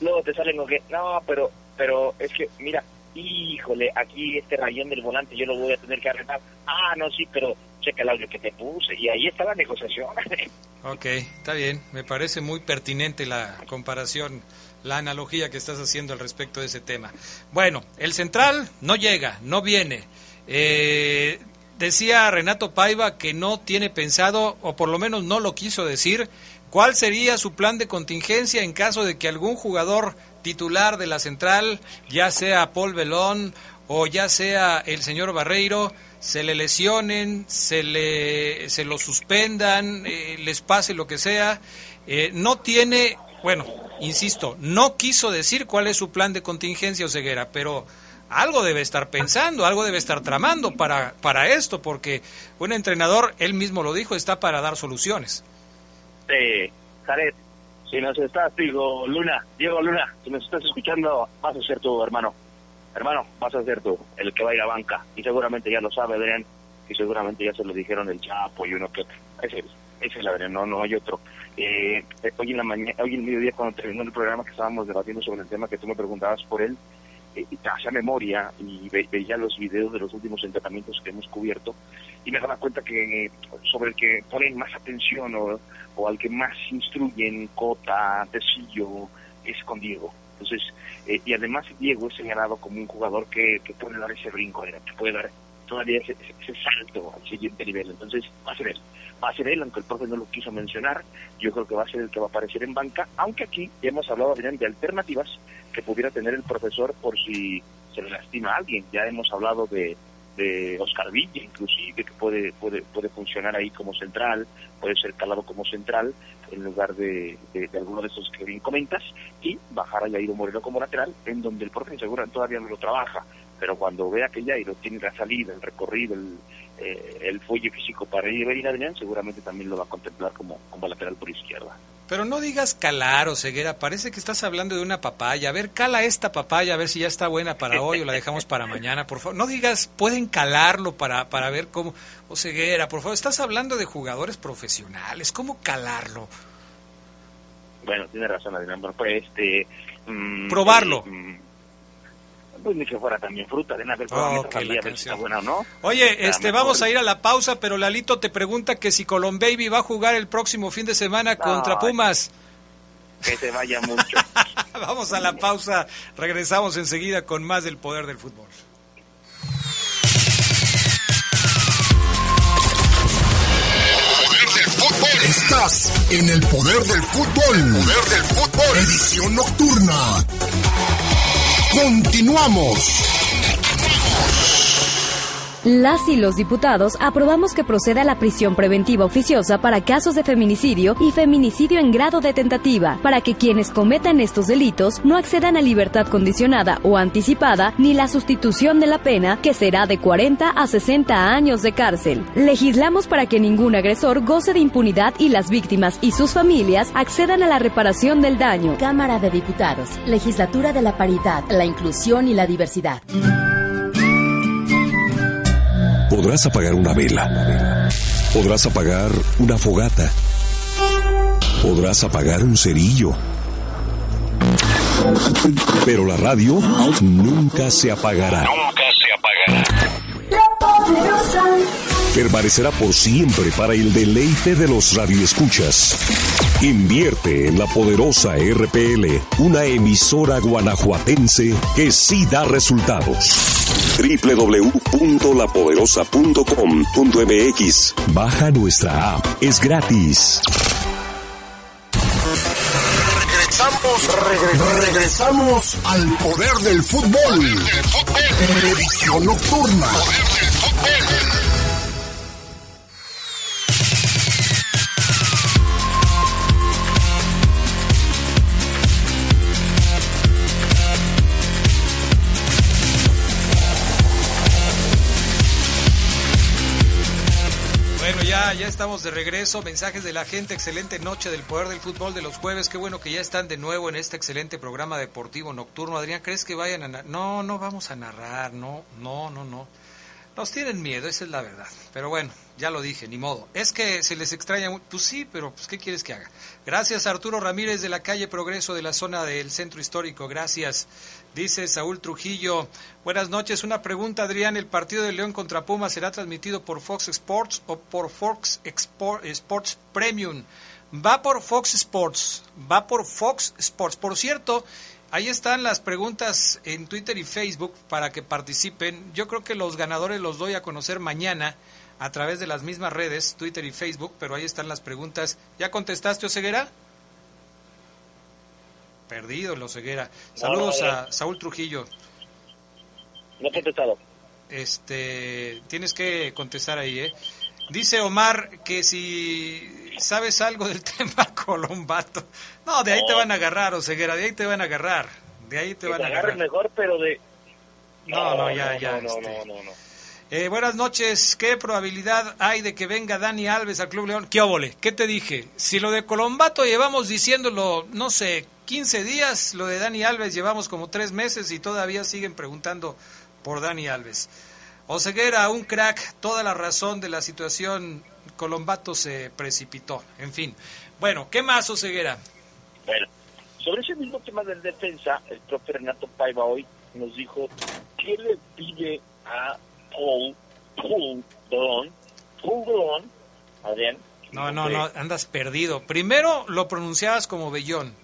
luego te salen con que, no, pero, pero es que, mira, híjole, aquí este rayón del volante yo lo voy a tener que arreglar. Ah, no, sí, pero checa el audio que te puse. Y ahí está la negociación. ok, está bien. Me parece muy pertinente la comparación la analogía que estás haciendo al respecto de ese tema. Bueno, el central no llega, no viene. Eh, decía Renato Paiva que no tiene pensado, o por lo menos no lo quiso decir, cuál sería su plan de contingencia en caso de que algún jugador titular de la central, ya sea Paul Belón o ya sea el señor Barreiro, se le lesionen, se, le, se lo suspendan, eh, les pase lo que sea. Eh, no tiene bueno, insisto, no quiso decir cuál es su plan de contingencia o ceguera, pero algo debe estar pensando, algo debe estar tramando para, para esto, porque un entrenador, él mismo lo dijo, está para dar soluciones. Eh, Jared, si nos estás, digo, Luna, Diego Luna, si nos estás escuchando, vas a ser tú, hermano. Hermano, vas a ser tú el que va a ir a banca. Y seguramente ya lo sabe, Adrián, y seguramente ya se lo dijeron el Chapo y uno que Ese, ese es el Adrián, no, no hay otro. Eh, hoy en la mañana, hoy en el mediodía cuando terminó el programa que estábamos debatiendo sobre el tema que tú me preguntabas por él, eh, hacía memoria y veía los videos de los últimos entrenamientos que hemos cubierto y me daba cuenta que sobre el que ponen más atención o, o al que más instruyen Cota, Tecillo, es con Diego. Entonces, eh, y además Diego es señalado como un jugador que, que puede dar ese brinco, que puede dar todavía ese, ese salto al siguiente nivel. Entonces, va a ser él va a ser él, aunque el profe no lo quiso mencionar, yo creo que va a ser el que va a aparecer en banca, aunque aquí ya hemos hablado de alternativas que pudiera tener el profesor por si se le lastima a alguien, ya hemos hablado de, de Oscar Villa, inclusive, que puede, puede, puede funcionar ahí como central, puede ser calado como central, en lugar de, alguno de esos que bien comentas, y bajar a Yairo Moreno como lateral, en donde el profe seguro todavía no lo trabaja, pero cuando vea que Yairo tiene la salida, el recorrido, el, eh, el fuelle físico para ir a Adrián, seguramente también lo va a contemplar como, como lateral por izquierda. Pero no digas calar o ceguera, parece que estás hablando de una papaya. A ver, cala esta papaya, a ver si ya está buena para hoy o la dejamos para mañana, por favor. No digas, pueden calarlo para, para ver cómo. O ceguera, por favor, estás hablando de jugadores profesionales, ¿cómo calarlo? Bueno, tiene razón, Adrián. Pues, este. Mm, Probarlo. Eh, mm, pues ni que fuera también fruta, de nada, está buena o no. Oye, este, vamos a ir a la pausa, pero Lalito te pregunta que si Colón Baby va a jugar el próximo fin de semana contra Pumas. Que se vaya mucho. vamos a la pausa, regresamos enseguida con más del poder del fútbol. Poder del fútbol está Estás en el poder del fútbol. Poder del fútbol. Edición nocturna. Continuamos. Las y los diputados aprobamos que proceda la prisión preventiva oficiosa para casos de feminicidio y feminicidio en grado de tentativa, para que quienes cometan estos delitos no accedan a libertad condicionada o anticipada ni la sustitución de la pena, que será de 40 a 60 años de cárcel. Legislamos para que ningún agresor goce de impunidad y las víctimas y sus familias accedan a la reparación del daño. Cámara de Diputados, Legislatura de la Paridad, la Inclusión y la Diversidad. Podrás apagar una vela. Podrás apagar una fogata. Podrás apagar un cerillo. Pero la radio nunca se apagará. Nunca se apagará. Permanecerá por siempre para el deleite de los radioescuchas. Invierte en la poderosa RPL, una emisora guanajuatense que sí da resultados www.lapoderosa.com.mx. Baja nuestra app, es gratis. Regresamos, regresamos al poder del fútbol. Edición nocturna. Estamos de regreso. Mensajes de la gente. Excelente noche del poder del fútbol de los jueves. Qué bueno que ya están de nuevo en este excelente programa deportivo nocturno. Adrián, ¿crees que vayan a? No, no vamos a narrar. No, no, no, no. Nos tienen miedo, esa es la verdad. Pero bueno, ya lo dije, ni modo. Es que se les extraña mucho. Pues sí, pero pues, ¿qué quieres que haga? Gracias, Arturo Ramírez de la calle Progreso de la zona del centro histórico. Gracias. Dice Saúl Trujillo. Buenas noches. Una pregunta, Adrián. ¿El partido de León contra Puma será transmitido por Fox Sports o por Fox Sports Premium? Va por Fox Sports. Va por Fox Sports. Por cierto, ahí están las preguntas en Twitter y Facebook para que participen. Yo creo que los ganadores los doy a conocer mañana a través de las mismas redes, Twitter y Facebook, pero ahí están las preguntas. ¿Ya contestaste, Oseguera? Perdido, el Oseguera. Saludos No, no, a Saúl Trujillo. No he contestado. Este, tienes que contestar ahí, ¿eh? Dice Omar que si sabes algo del tema Colombato. No, de ahí te van a agarrar, Oseguera, de ahí te van a agarrar. De ahí te Que van te a agarrar. mejor, pero de... No, no, ya, ya. No, este. no, no, no. Eh, buenas noches. ¿Qué probabilidad hay de que venga Dani Alves al Club León? ¿Qué? ¿Qué te dije? Si lo de Colombato llevamos diciéndolo, no sé, 15 días, lo de Dani Alves llevamos como tres meses y todavía siguen preguntando por Dani Alves. Oseguera, un crack, toda la razón de la situación. Colombato se precipitó. En fin. Bueno, ¿qué más, Oseguera? Bueno, sobre ese mismo tema de defensa, el profe Renato Paiva hoy nos dijo qué le pide a Paul, Paul Dolón, Paul Dolón, Adrián. No, no, no, andas perdido. Primero lo pronunciabas como Bellón.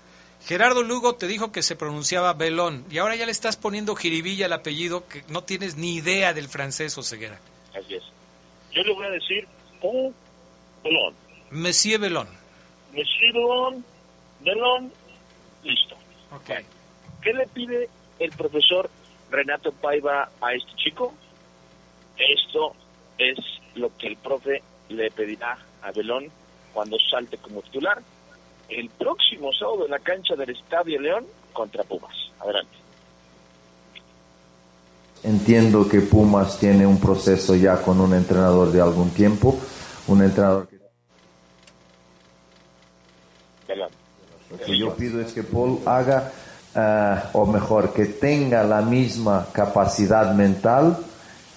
Gerardo Lugo te dijo que se pronunciaba Belón y ahora ya le estás poniendo jiribilla al apellido que no tienes ni idea del francés o ceguera. Así es. Yo le voy a decir Paul Dolón. Monsieur Belón. Monsieur Dolón, Dolón, listo. Ok. ¿Qué le pide el profesor Renato Paiva a este chico? Esto es lo que el profe le pedirá a Belón cuando salte como titular el próximo sábado en la cancha del Estadio León contra Pumas. Adelante. Entiendo que Pumas tiene un proceso ya con un entrenador de algún tiempo, un entrenador que Belón. Lo que yo pido es que Paul haga, ah, o mejor, que tenga la misma capacidad mental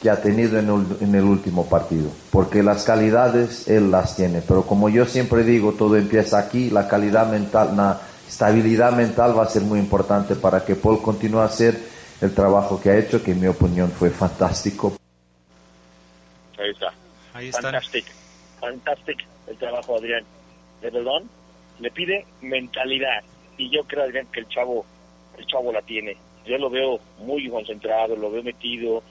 que ha tenido en el, en el último partido, porque las calidades él las tiene, pero como yo siempre digo, todo empieza aquí, la calidad mental, la estabilidad mental va a ser muy importante para que Paul continúe a hacer el trabajo que ha hecho, que en mi opinión fue fantástico. Ahí está. Ahí está. Fantastic. Fantastic el trabajo, Adrián. De Belón le pide mentalidad. Y yo creo, Adrián, que el chavo, el chavo la tiene. Yo lo veo muy concentrado, lo veo metido.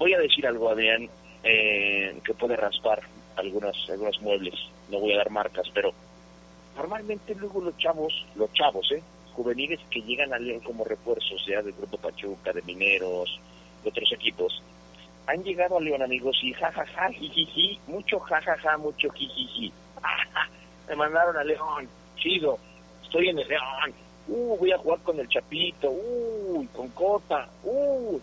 Voy a decir algo, Adrián, eh, que puede raspar algunas, algunos muebles, no voy a dar marcas, pero normalmente luego los chavos, los chavos, ¿eh? juveniles que llegan a León como refuerzos, ya del Grupo Pachuca, de Mineros, de otros equipos, han llegado a León, amigos, y jajaja, jijiji, mucho jajaja, mucho jijiji. Me mandaron a León, chido, estoy en el León, uh, voy a jugar con el Chapito, uh, con Cota, uh,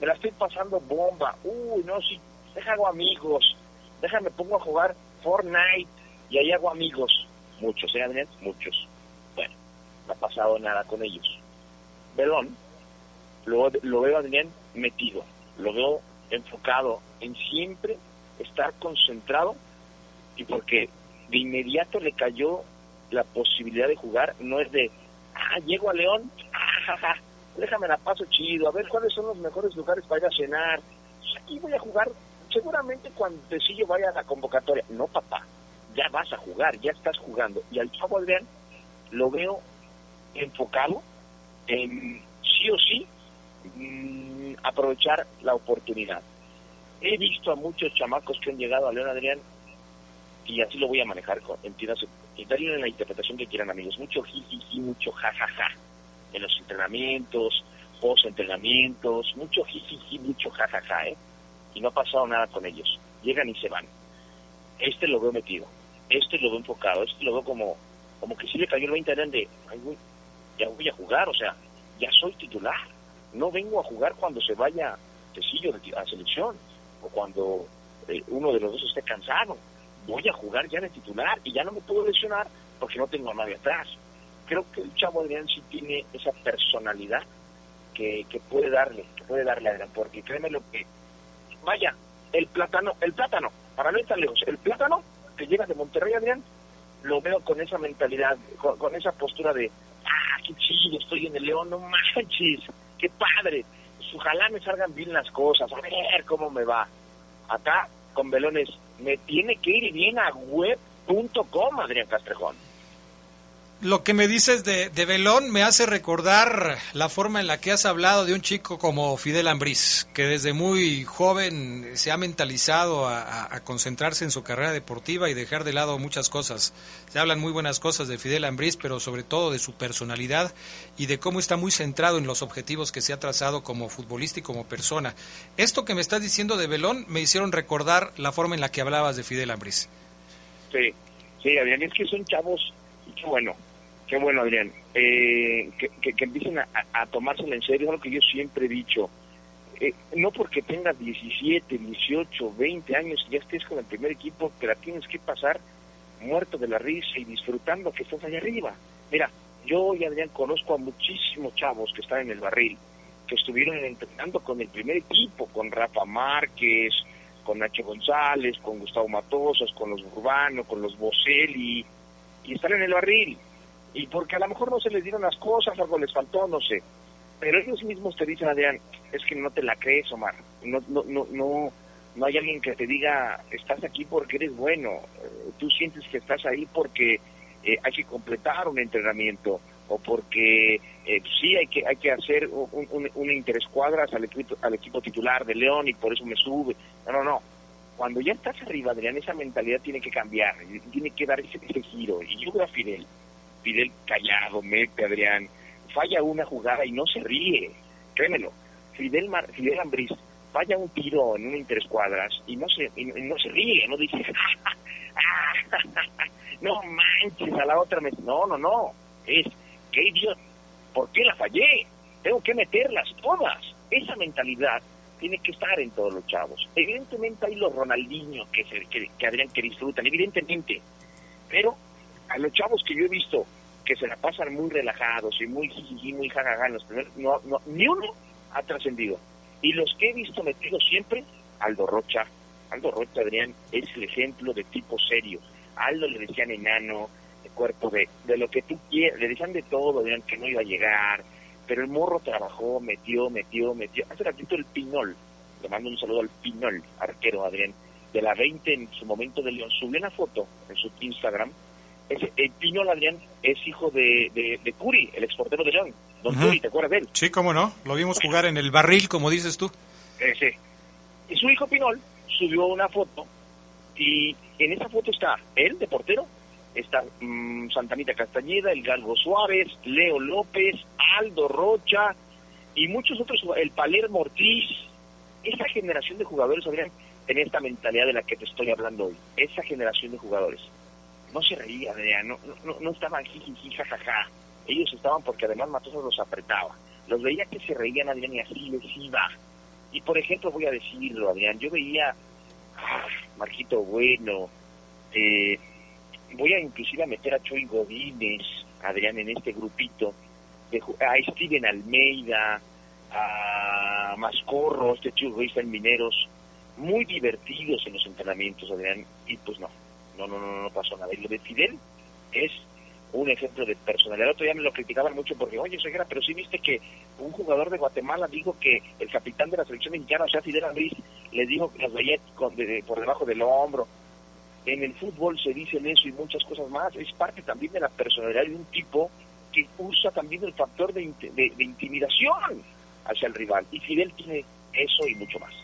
me la estoy pasando bomba, uh, no, sí, deja hago amigos, déjame pongo a jugar Fortnite y ahí hago amigos, muchos, ¿eh, Adrián? Muchos. Bueno, no ha pasado nada con ellos. Belón, lo, lo veo, Adrián, metido, lo veo enfocado en siempre estar concentrado y porque de inmediato le cayó la posibilidad de jugar, no es de, ah, llego a León, ah, déjame la paso chido, a ver cuáles son los mejores lugares para ir a cenar, aquí voy a jugar, seguramente cuando Tecillo vaya a la convocatoria, no papá, ya vas a jugar, ya estás jugando, y al chavo Adrián lo veo enfocado en sí o sí mm, aprovechar la oportunidad. He visto a muchos chamacos que han llegado a León Adrián y así lo voy a manejar, con, entiendas, y darle la interpretación que quieran amigos, mucho jijiji, mucho jajaja, en los entrenamientos, post entrenamientos, mucho jijiji, mucho jajaja, ¿eh? Y no ha pasado nada con ellos, llegan y se van. Este lo veo metido, este lo veo enfocado, este lo veo como, como que si le cayó el 20 de, ay, güey, ya voy a jugar, o sea, ya soy titular, no vengo a jugar cuando se vaya Tecillo a selección, o cuando eh, uno de los dos esté cansado, voy a jugar ya de titular y ya no me puedo lesionar porque no tengo a nadie atrás. Creo que el chavo Adrián sí tiene esa personalidad que, que puede darle, que puede darle a Adrián, porque créeme lo que, vaya, el plátano, el plátano, para no tan lejos, el plátano que llega de Monterrey Adrián, lo veo con esa mentalidad, con, con esa postura de, ah, qué chido, estoy en el León, no manches, qué padre, ojalá me salgan bien las cosas, a ver cómo me va. Acá, con Belones, me tiene que ir bien a web.com, Adrián Castrejón. Lo que me dices de, de, Belón me hace recordar la forma en la que has hablado de un chico como Fidel Ambriz, que desde muy joven se ha mentalizado a, concentrarse en su carrera deportiva y dejar de lado muchas cosas. Se hablan muy buenas cosas de Fidel Ambriz, pero sobre todo de su personalidad y de cómo está muy centrado en los objetivos que se ha trazado como futbolista y como persona. Esto que me estás diciendo de Belón me hicieron recordar la forma en la que hablabas de Fidel Ambriz. Sí, sí, Adrián, es que son chavos, bueno, Qué bueno, Adrián. Eh, que, empiecen a, a, tomárselo en serio, es lo que yo siempre he dicho. Eh, no porque tengas 17, 18, 20 años y ya estés con el primer equipo, te la tienes que pasar muerto de la risa y disfrutando que estás allá arriba. Mira, yo y Adrián conozco a muchísimos chavos que están en el barril, que estuvieron entrenando con el primer equipo, con Rafa Márquez, con Nacho González, con Gustavo Matosas, con los Urbano, con los Boselli, y están en el barril y porque a lo mejor no se les dieron las cosas, algo les faltó, no sé. Pero ellos mismos te dicen, Adrián, es que no te la crees, Omar. No, no, no, no, no hay alguien que te diga, estás aquí porque eres bueno. Eh, tú sientes que estás ahí porque eh, hay que completar un entrenamiento o porque eh, sí hay que hay que hacer un, un, un interescuadras al equipo, al equipo titular de León y por eso me sube. No, no, no. Cuando ya estás arriba, Adrián, esa mentalidad tiene que cambiar, tiene que dar ese, ese giro. Y yo veo a Fidel, Fidel callado, mete Adrián, falla una jugada y no se ríe, créemelo. Fidel, Mar, Fidel Ambriz falla un tiro en una interescuadras y no se, y no se ríe, no dice, no manches, a la otra me... No, no, no, es, qué idiota, ¿por qué la fallé? Tengo que meterlas todas. Esa mentalidad tiene que estar en todos los chavos. Evidentemente hay los Ronaldinho que, se, que, que Adrián que disfrutan, evidentemente, pero a los chavos que yo he visto que se la pasan muy relajados y muy jijiji, muy jajaja no, no, ni uno ha trascendido. Y los que he visto metidos siempre, Aldo Rocha, Aldo Rocha, Adrián, es el ejemplo de tipo serio. Aldo le decían enano, de cuerpo de, de lo que tú quieras, le decían de todo, Adrián, que no iba a llegar, pero el morro trabajó, metió, metió, metió. Hace ratito el Pinol, le mando un saludo al Pinol, arquero, Adrián, de la 20 en su momento de León, subió una foto en su Instagram, es, el Piñol Adrián es hijo de, de, de, Curi, el exportero de León. Don uh -huh. Curi, ¿te acuerdas de él? Sí, cómo no. Lo vimos jugar en el barril, como dices tú. Eh, sí. Y su hijo Pinol subió una foto y En esa foto está él de portero, está mm, Santanita Castañeda, el Galgo Suárez, Leo López, Aldo Rocha y muchos otros, el Palermo Ortiz. Esa generación de jugadores, Adrián, tenía esta mentalidad de la que te estoy hablando hoy. Esa generación de jugadores. No se reía, Adrián, no, no, no estaban jiji, jajaja. Ellos estaban porque además Matosos los apretaba. Los veía que se reían, Adrián, y así les iba. Y por ejemplo, voy a decirlo, Adrián, yo veía ah, Marquito Bueno, eh, voy a inclusive a meter a Choy Godínez, Adrián, en este grupito, de, a Steven Almeida, a Mascorro, este chico en Mineros, muy divertidos en los entrenamientos, Adrián, y pues no, no, no, no, no pasó nada. Y lo de Fidel es un ejemplo de personalidad. El otro día me lo criticaban mucho porque, oye, Segura, pero sí viste que un jugador de Guatemala dijo que el capitán de la selección mexicana, o sea, Fidel Andrés, le dijo que las veía por debajo del hombro. En el fútbol se dicen eso y muchas cosas más. Es parte también de la personalidad de un tipo que usa también el factor de, de intimidación hacia el rival. Y Fidel tiene eso y mucho más.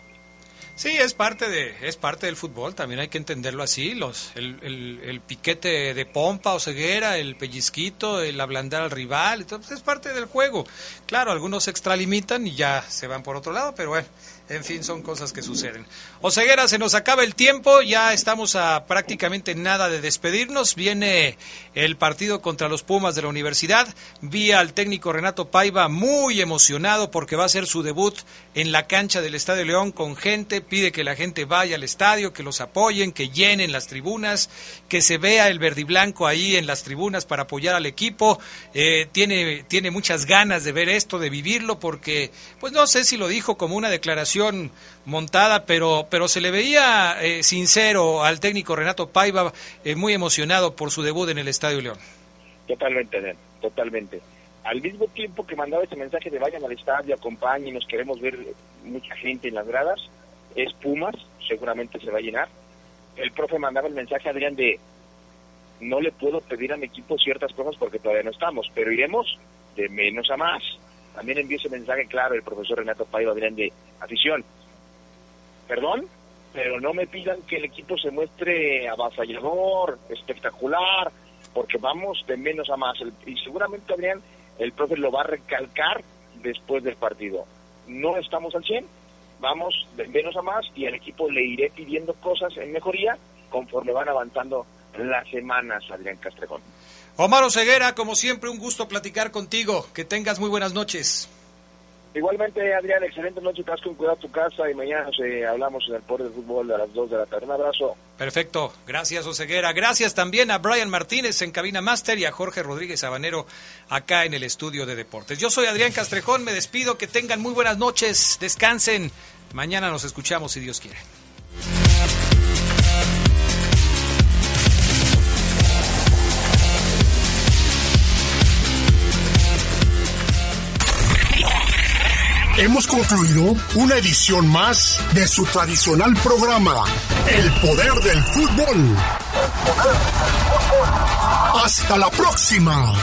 Sí, es parte de es parte del fútbol, también hay que entenderlo así, los el, el, el piquete de pompa o ceguera, el pellizquito, el ablandar al rival, entonces es parte del juego. Claro, algunos se extralimitan y ya se van por otro lado, pero bueno, en fin, son cosas que suceden. Oseguera, se nos acaba el tiempo, ya estamos a prácticamente nada de despedirnos. Viene el partido contra los Pumas de la universidad. Vi al técnico Renato Paiva muy emocionado porque va a ser su debut en la cancha del Estadio León con gente. Pide que la gente vaya al estadio, que los apoyen, que llenen las tribunas, que se vea el verde y blanco ahí en las tribunas para apoyar al equipo. Eh, tiene, tiene muchas ganas de ver esto, de vivirlo, porque, pues no sé si lo dijo como una declaración montada, pero, pero se le veía eh, sincero al técnico Renato Paiva, eh, muy emocionado por su debut en el Estadio León. Totalmente, totalmente. Al mismo tiempo que mandaba ese mensaje de vayan al estadio, acompañen, nos queremos ver mucha gente en las gradas, es Pumas, seguramente se va a llenar. El profe mandaba el mensaje a Adrián de no le puedo pedir a mi equipo ciertas cosas porque todavía no estamos, pero iremos de menos a más. También envió ese mensaje claro el profesor Renato Paiva Adrián de afición. Perdón, pero no me pidan que el equipo se muestre avasallador, espectacular, porque vamos de menos a más. Y seguramente Adrián, el profe lo va a recalcar después del partido. No estamos al 100, vamos de menos a más y al equipo le iré pidiendo cosas en mejoría conforme van avanzando las semanas, Adrián Castrejón. Omar Ceguera, como siempre, un gusto platicar contigo. Que tengas muy buenas noches. Igualmente, Adrián, excelente noche. Estás con cuidado tu casa y mañana eh, hablamos en el Poder de Fútbol a las 2 de la tarde. Un abrazo. Perfecto. Gracias, Oseguera. Gracias también a Brian Martínez en Cabina Master y a Jorge Rodríguez Sabanero acá en el estudio de deportes. Yo soy Adrián Castrejón. Me despido. Que tengan muy buenas noches. Descansen. Mañana nos escuchamos si Dios quiere. Hemos concluido una edición más de su tradicional programa, El Poder del Fútbol. Hasta la próxima.